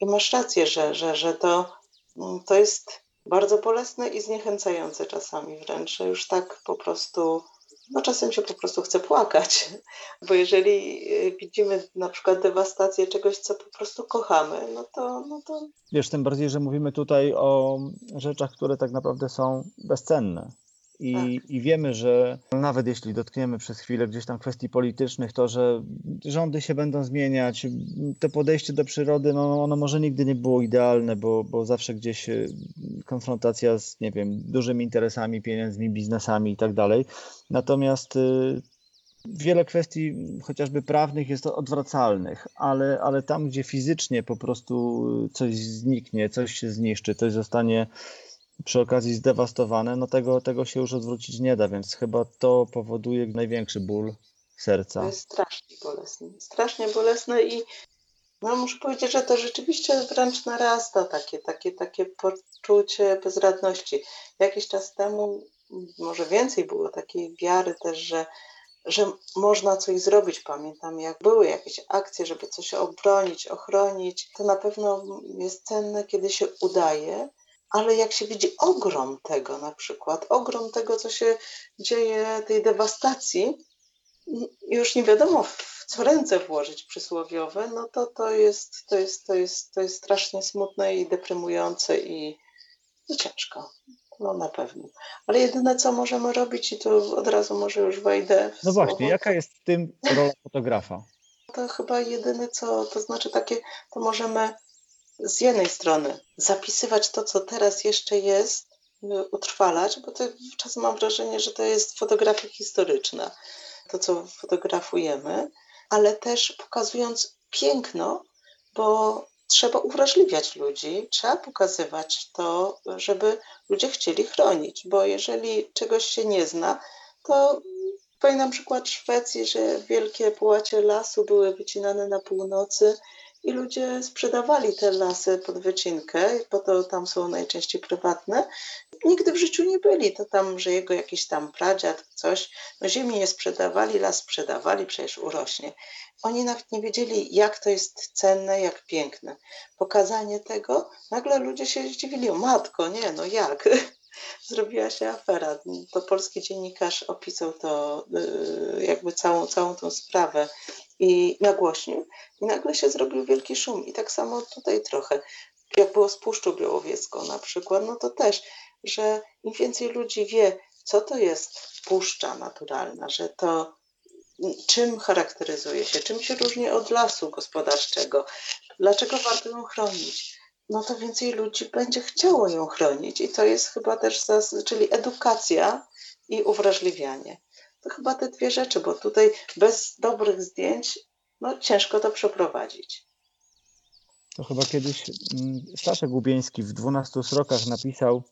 I masz rację, że, że, że to, mm, to jest bardzo bolesne i zniechęcające czasami wręcz, już tak po prostu no czasem się po prostu chce płakać, bo jeżeli y, widzimy na przykład dewastację czegoś, co po prostu kochamy, no to, no to... Wiesz, tym bardziej, że mówimy tutaj o rzeczach, które tak naprawdę są bezcenne. I, tak. I wiemy, że nawet jeśli dotkniemy przez chwilę gdzieś tam kwestii politycznych, to że rządy się będą zmieniać, to podejście do przyrody, no ono może nigdy nie było idealne, bo, bo zawsze gdzieś y, konfrontacja z, nie wiem, dużymi interesami, pieniędzmi, biznesami i tak dalej. Natomiast y, wiele kwestii, chociażby prawnych, jest odwracalnych, ale, ale tam, gdzie fizycznie po prostu coś zniknie, coś się zniszczy, coś zostanie przy okazji zdewastowane, no tego, tego się już odwrócić nie da, więc chyba to powoduje największy ból serca. To jest strasznie bolesne. Strasznie bolesne i no muszę powiedzieć, że to rzeczywiście wręcz narasta takie, takie, takie poczucie bezradności. Jakiś czas temu, może więcej było takiej wiary też, że, że można coś zrobić. Pamiętam, jak były jakieś akcje, żeby coś obronić, ochronić. To na pewno jest cenne, kiedy się udaje, ale jak się widzi ogrom tego na przykład, ogrom tego, co się dzieje, tej dewastacji, już nie wiadomo w co ręce włożyć przysłowiowe, no to to jest, to jest, to jest, to jest strasznie smutne i deprymujące i, i ciężko. No na pewno. Ale jedyne, co możemy robić, i tu od razu może już wejdę w No słowo, właśnie, jaka jest w tym rola fotografa? To chyba jedyne, co, to znaczy takie, to możemy z jednej strony zapisywać to, co teraz jeszcze jest, utrwalać, bo to czasem mam wrażenie, że to jest fotografia historyczna, to co fotografujemy, ale też pokazując piękno, bo trzeba uwrażliwiać ludzi, trzeba pokazywać to, żeby ludzie chcieli chronić, bo jeżeli czegoś się nie zna, to pamiętam przykład Szwecji, że wielkie połacie lasu były wycinane na północy i ludzie sprzedawali te lasy pod wycinkę, bo to tam są najczęściej prywatne. Nigdy w życiu nie byli, to tam, że jego jakiś tam pradziad, coś, no ziemi nie sprzedawali, las sprzedawali, przecież urośnie. Oni nawet nie wiedzieli, jak to jest cenne, jak piękne. Pokazanie tego, nagle ludzie się zdziwili, matko, nie, no jak? Zrobiła się afera. To polski dziennikarz opisał to, y, jakby całą, całą tą sprawę i nagłośnił. I nagle się zrobił wielki szum. I tak samo tutaj trochę, jak było z Puszczą Białowieską na przykład, no to też, że im więcej ludzi wie, co to jest puszcza naturalna, że to czym charakteryzuje się, czym się różni od lasu gospodarczego, dlaczego warto ją chronić, no to więcej ludzi będzie chciało ją chronić. I to jest chyba też, czyli edukacja i uwrażliwianie. To chyba te dwie rzeczy, bo tutaj bez dobrych zdjęć no, ciężko to przeprowadzić. To chyba kiedyś mm, Staszek Łubieński w 12 srokach napisał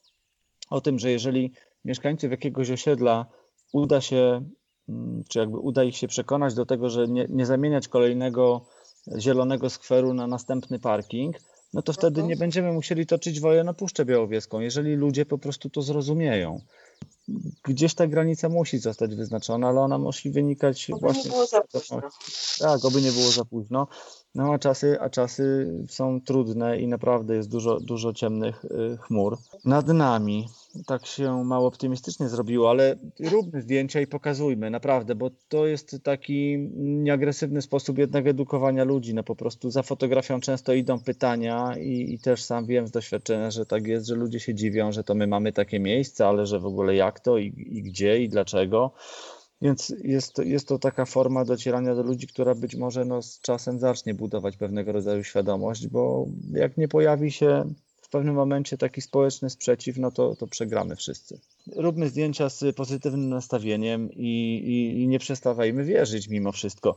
o tym, że jeżeli mieszkańców jakiegoś osiedla uda się, mm, czy jakby uda ich się przekonać do tego, że nie, nie zamieniać kolejnego zielonego skweru na następny parking, no to wtedy mhm. nie będziemy musieli toczyć wojen na Puszczę Białowieską, jeżeli ludzie po prostu to zrozumieją gdzieś ta granica musi zostać wyznaczona, ale ona musi wynikać oby właśnie... nie było za późno. Tak, oby nie było za późno. No a czasy, a czasy są trudne i naprawdę jest dużo, dużo ciemnych y, chmur nad nami tak się mało optymistycznie zrobiło, ale róbmy zdjęcia i pokazujmy, naprawdę, bo to jest taki nieagresywny sposób jednak edukowania ludzi. No po prostu za fotografią często idą pytania i, i, też sam wiem z doświadczenia, że tak jest, że ludzie się dziwią, że to my mamy takie miejsce, ale że w ogóle jak to i, i gdzie i dlaczego. Więc jest to, jest to taka forma docierania do ludzi, która być może no, z czasem zacznie budować pewnego rodzaju świadomość, bo jak nie pojawi się w pewnym momencie taki społeczny sprzeciw, no to, to przegramy wszyscy. Róbmy zdjęcia z pozytywnym nastawieniem i, i, i nie przestawajmy wierzyć mimo wszystko.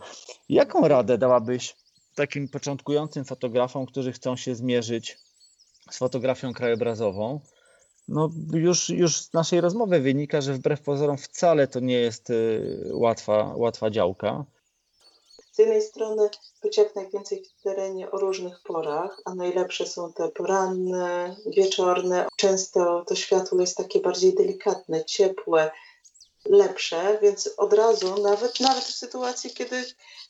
Jaką radę dałabyś takim początkującym fotografom, którzy chcą się zmierzyć z fotografią krajobrazową? No już, już z naszej rozmowy wynika, że wbrew pozorom wcale to nie jest y, łatwa, łatwa działka. Z jednej strony być jak najwięcej w terenie o różnych porach, a najlepsze są te poranne, wieczorne. Często to światło jest takie bardziej delikatne, ciepłe, lepsze, więc od razu, nawet, nawet w sytuacji, kiedy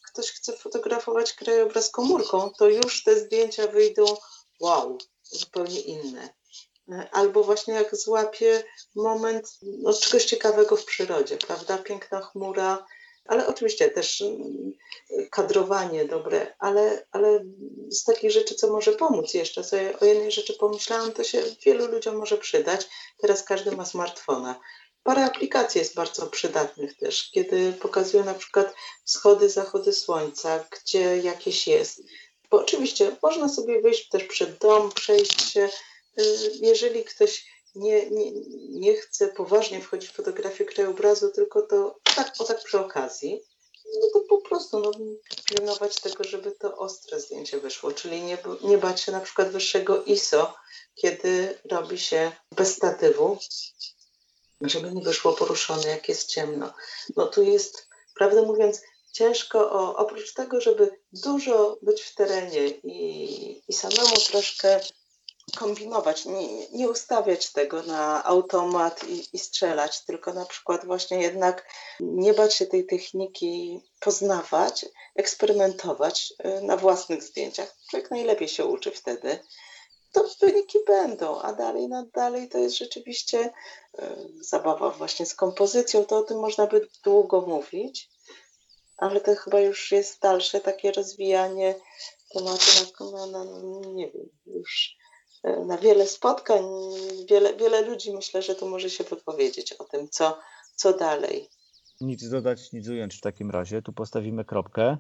ktoś chce fotografować krajobraz komórką, to już te zdjęcia wyjdą wow, zupełnie inne. Albo właśnie jak złapie moment no, czegoś ciekawego w przyrodzie, prawda? Piękna chmura, ale oczywiście też mm, kadrowanie dobre, ale, ale z takich rzeczy, co może pomóc jeszcze, sobie o jednej rzeczy pomyślałam, to się wielu ludziom może przydać. Teraz każdy ma smartfona. Parę aplikacji jest bardzo przydatnych też, kiedy pokazują na przykład wschody, zachody słońca, gdzie jakieś jest. Bo oczywiście można sobie wyjść też przed dom, przejść się. Y, jeżeli ktoś nie, nie, nie chce poważnie wchodzić w fotografię krajobrazu, tylko to tak, o tak przy okazji, no to po prostu no, pilnować tego, żeby to ostre zdjęcie wyszło, czyli nie, nie bać się na przykład wyższego ISO, kiedy robi się bez statywu, żeby nie wyszło poruszone, jak jest ciemno. No tu jest, prawdę mówiąc, ciężko o, oprócz tego, żeby dużo być w terenie i, i samemu troszkę kombinować, nie, nie ustawiać tego na automat i, i, strzelać, tylko na przykład właśnie jednak nie bać się tej techniki poznawać, eksperymentować y, na własnych zdjęciach. Człowiek najlepiej się uczy wtedy. To wyniki będą, a dalej, no dalej to jest rzeczywiście y, zabawa właśnie z kompozycją, to o tym można by długo mówić, ale to chyba już jest dalsze takie rozwijanie tematu na, na, na nie wiem, już na wiele spotkań, wiele, wiele ludzi myślę, że tu może się wypowiedzieć o tym, co, co dalej. Nic dodać, nic ująć w takim razie. Tu postawimy kropkę.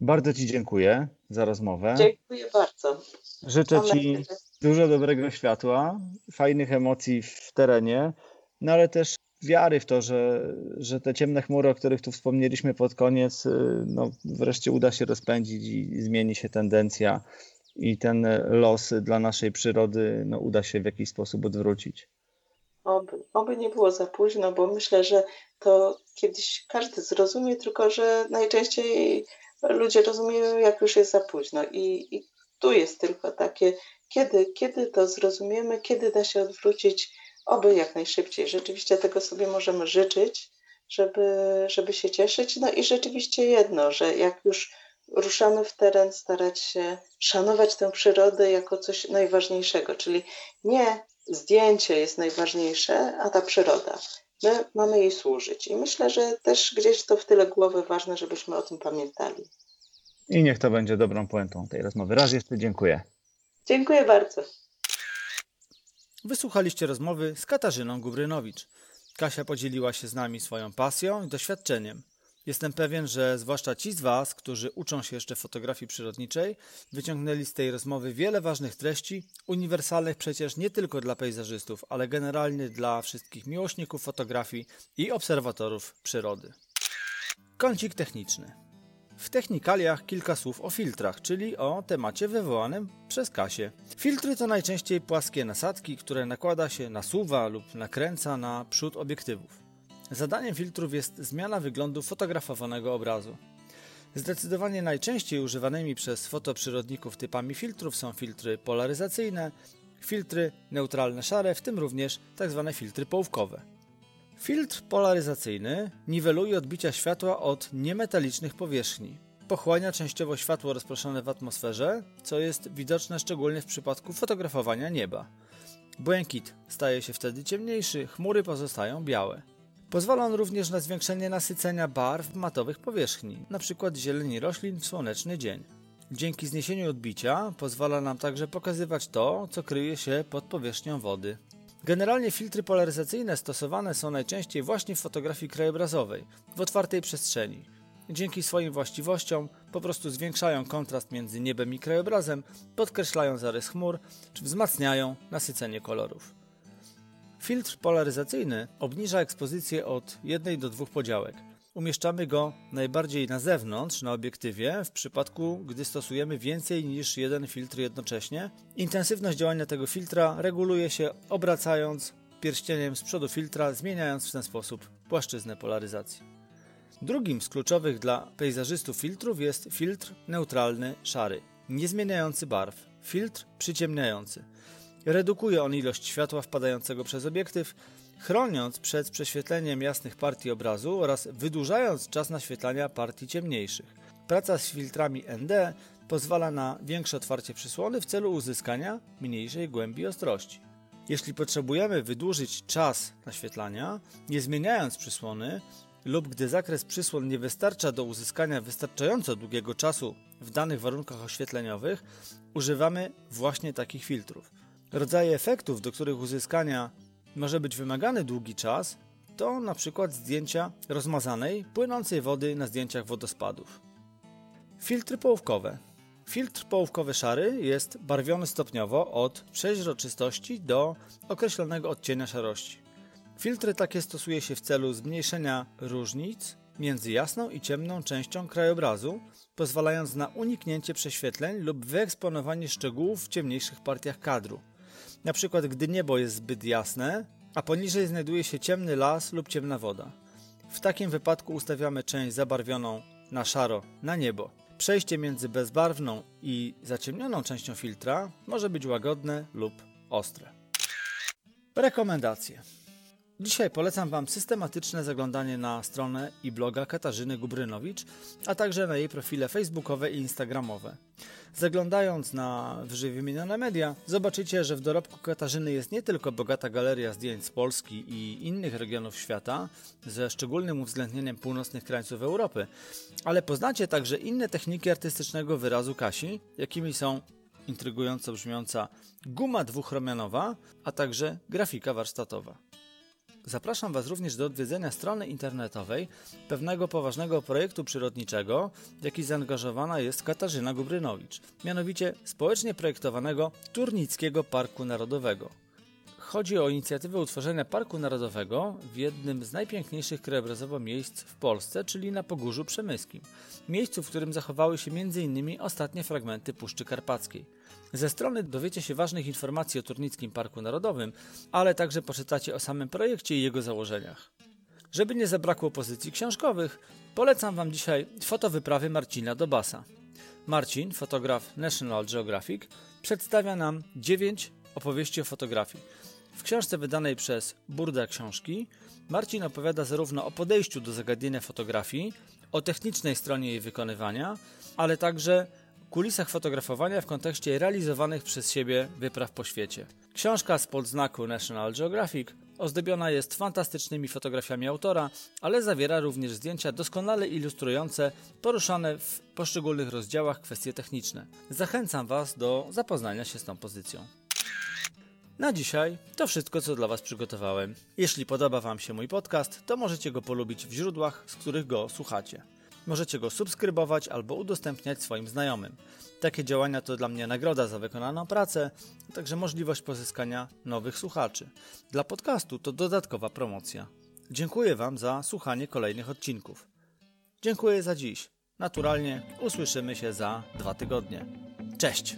Bardzo Ci dziękuję za rozmowę. Dziękuję bardzo. Życzę Ci dużo dobrego światła, fajnych emocji w terenie, no ale też wiary w to, że, że te ciemne chmury, o których tu wspomnieliśmy pod koniec, no, wreszcie uda się rozpędzić i zmieni się tendencja i ten los dla naszej przyrody no, uda się w jakiś sposób odwrócić. Oby, oby nie było za późno, bo myślę, że to kiedyś każdy zrozumie, tylko że najczęściej ludzie rozumieją, jak już jest za późno. I, i tu jest tylko takie, kiedy, kiedy to zrozumiemy, kiedy da się odwrócić, oby jak najszybciej. Rzeczywiście tego sobie możemy życzyć, żeby, żeby się cieszyć. No i rzeczywiście jedno, że jak już ruszamy w teren, starać się szanować tę przyrodę jako coś najważniejszego, czyli nie zdjęcie jest najważniejsze, a ta przyroda. My mamy jej służyć i myślę, że też gdzieś to w tyle głowy ważne, żebyśmy o tym pamiętali. I niech to będzie dobrą puentą tej rozmowy. Raz jeszcze dziękuję. Dziękuję bardzo. Wysłuchaliście rozmowy z Katarzyną Gubrynowicz. Kasia podzieliła się z nami swoją pasją i doświadczeniem. Jestem pewien, że zwłaszcza ci z Was, którzy uczą się jeszcze fotografii przyrodniczej, wyciągnęli z tej rozmowy wiele ważnych treści, uniwersalnych przecież nie tylko dla pejzażystów, ale generalnie dla wszystkich miłośników fotografii i obserwatorów przyrody. Kącik techniczny. W technikaliach kilka słów o filtrach, czyli o temacie wywołanym przez Kasię. Filtry to najczęściej płaskie nasadki, które nakłada się, nasuwa lub nakręca na przód obiektywów. Zadaniem filtrów jest zmiana wyglądu fotografowanego obrazu. Zdecydowanie najczęściej używanymi przez fotoprzyrodników typami filtrów są filtry polaryzacyjne, filtry neutralne szare, w tym również tzw. Tak filtry połówkowe. Filtr polaryzacyjny niweluje odbicia światła od niemetalicznych powierzchni. Pochłania częściowo światło rozproszone w atmosferze, co jest widoczne szczególnie w przypadku fotografowania nieba. Błękit staje się wtedy ciemniejszy, chmury pozostają białe. Pozwala on również na zwiększenie nasycenia barw matowych powierzchni, np. zieleni roślin w słoneczny dzień. Dzięki zniesieniu odbicia pozwala nam także pokazywać to, co kryje się pod powierzchnią wody. Generalnie filtry polaryzacyjne stosowane są najczęściej właśnie w fotografii krajobrazowej, w otwartej przestrzeni. Dzięki swoim właściwościom po prostu zwiększają kontrast między niebem i krajobrazem, podkreślają zarys chmur, czy wzmacniają nasycenie kolorów. Filtr polaryzacyjny obniża ekspozycję od 1 do 2 podziałek. Umieszczamy go najbardziej na zewnątrz na obiektywie w przypadku, gdy stosujemy więcej niż jeden filtr jednocześnie. Intensywność działania tego filtra reguluje się obracając pierścieniem z przodu filtra, zmieniając w ten sposób płaszczyznę polaryzacji. Drugim z kluczowych dla pejzażystów filtrów jest filtr neutralny szary, niezmieniający barw, filtr przyciemniający. Redukuje on ilość światła wpadającego przez obiektyw, chroniąc przed prześwietleniem jasnych partii obrazu oraz wydłużając czas naświetlania partii ciemniejszych. Praca z filtrami ND pozwala na większe otwarcie przysłony w celu uzyskania mniejszej głębi ostrości. Jeśli potrzebujemy wydłużyć czas naświetlania, nie zmieniając przysłony, lub gdy zakres przysłon nie wystarcza do uzyskania wystarczająco długiego czasu w danych warunkach oświetleniowych, używamy właśnie takich filtrów. Rodzaje efektów, do których uzyskania może być wymagany długi czas, to np. zdjęcia rozmazanej, płynącej wody na zdjęciach wodospadów. Filtry połówkowe. Filtr połówkowy szary jest barwiony stopniowo od przeźroczystości do określonego odcienia szarości. Filtry takie stosuje się w celu zmniejszenia różnic między jasną i ciemną częścią krajobrazu, pozwalając na uniknięcie prześwietleń lub wyeksponowanie szczegółów w ciemniejszych partiach kadru. Na przykład gdy niebo jest zbyt jasne, a poniżej znajduje się ciemny las lub ciemna woda. W takim wypadku ustawiamy część zabarwioną na szaro na niebo. Przejście między bezbarwną i zaciemnioną częścią filtra może być łagodne lub ostre. Rekomendacje. Dzisiaj polecam Wam systematyczne zaglądanie na stronę i bloga Katarzyny Gubrynowicz, a także na jej profile facebookowe i instagramowe. Zaglądając na wyżej wymienione media, zobaczycie, że w dorobku Katarzyny jest nie tylko bogata galeria zdjęć z Polski i innych regionów świata, ze szczególnym uwzględnieniem północnych krańców Europy, ale poznacie także inne techniki artystycznego wyrazu Kasi, jakimi są intrygująco brzmiąca guma dwuchromianowa, a także grafika warsztatowa. Zapraszam Was również do odwiedzenia strony internetowej pewnego poważnego projektu przyrodniczego, w jaki zaangażowana jest Katarzyna Gubrynowicz, mianowicie społecznie projektowanego Turnickiego Parku Narodowego. Chodzi o inicjatywę utworzenia Parku Narodowego w jednym z najpiękniejszych krajobrazowo miejsc w Polsce, czyli na Pogórzu Przemyskim. Miejscu, w którym zachowały się m.in. ostatnie fragmenty Puszczy Karpackiej. Ze strony dowiecie się ważnych informacji o Turnickim Parku Narodowym, ale także poczytacie o samym projekcie i jego założeniach. Żeby nie zabrakło pozycji książkowych, polecam Wam dzisiaj fotowyprawy Marcina Dobasa. Marcin, fotograf National Geographic, przedstawia nam 9 opowieści o fotografii. W książce wydanej przez Burda Książki Marcin opowiada zarówno o podejściu do zagadnienia fotografii, o technicznej stronie jej wykonywania, ale także kulisach fotografowania w kontekście realizowanych przez siebie wypraw po świecie. Książka z podznaku National Geographic ozdobiona jest fantastycznymi fotografiami autora, ale zawiera również zdjęcia doskonale ilustrujące poruszane w poszczególnych rozdziałach kwestie techniczne. Zachęcam Was do zapoznania się z tą pozycją. Na dzisiaj to wszystko, co dla Was przygotowałem. Jeśli podoba Wam się mój podcast, to możecie go polubić w źródłach, z których go słuchacie. Możecie go subskrybować albo udostępniać swoim znajomym. Takie działania to dla mnie nagroda za wykonaną pracę, a także możliwość pozyskania nowych słuchaczy. Dla podcastu to dodatkowa promocja. Dziękuję Wam za słuchanie kolejnych odcinków. Dziękuję za dziś. Naturalnie usłyszymy się za dwa tygodnie. Cześć!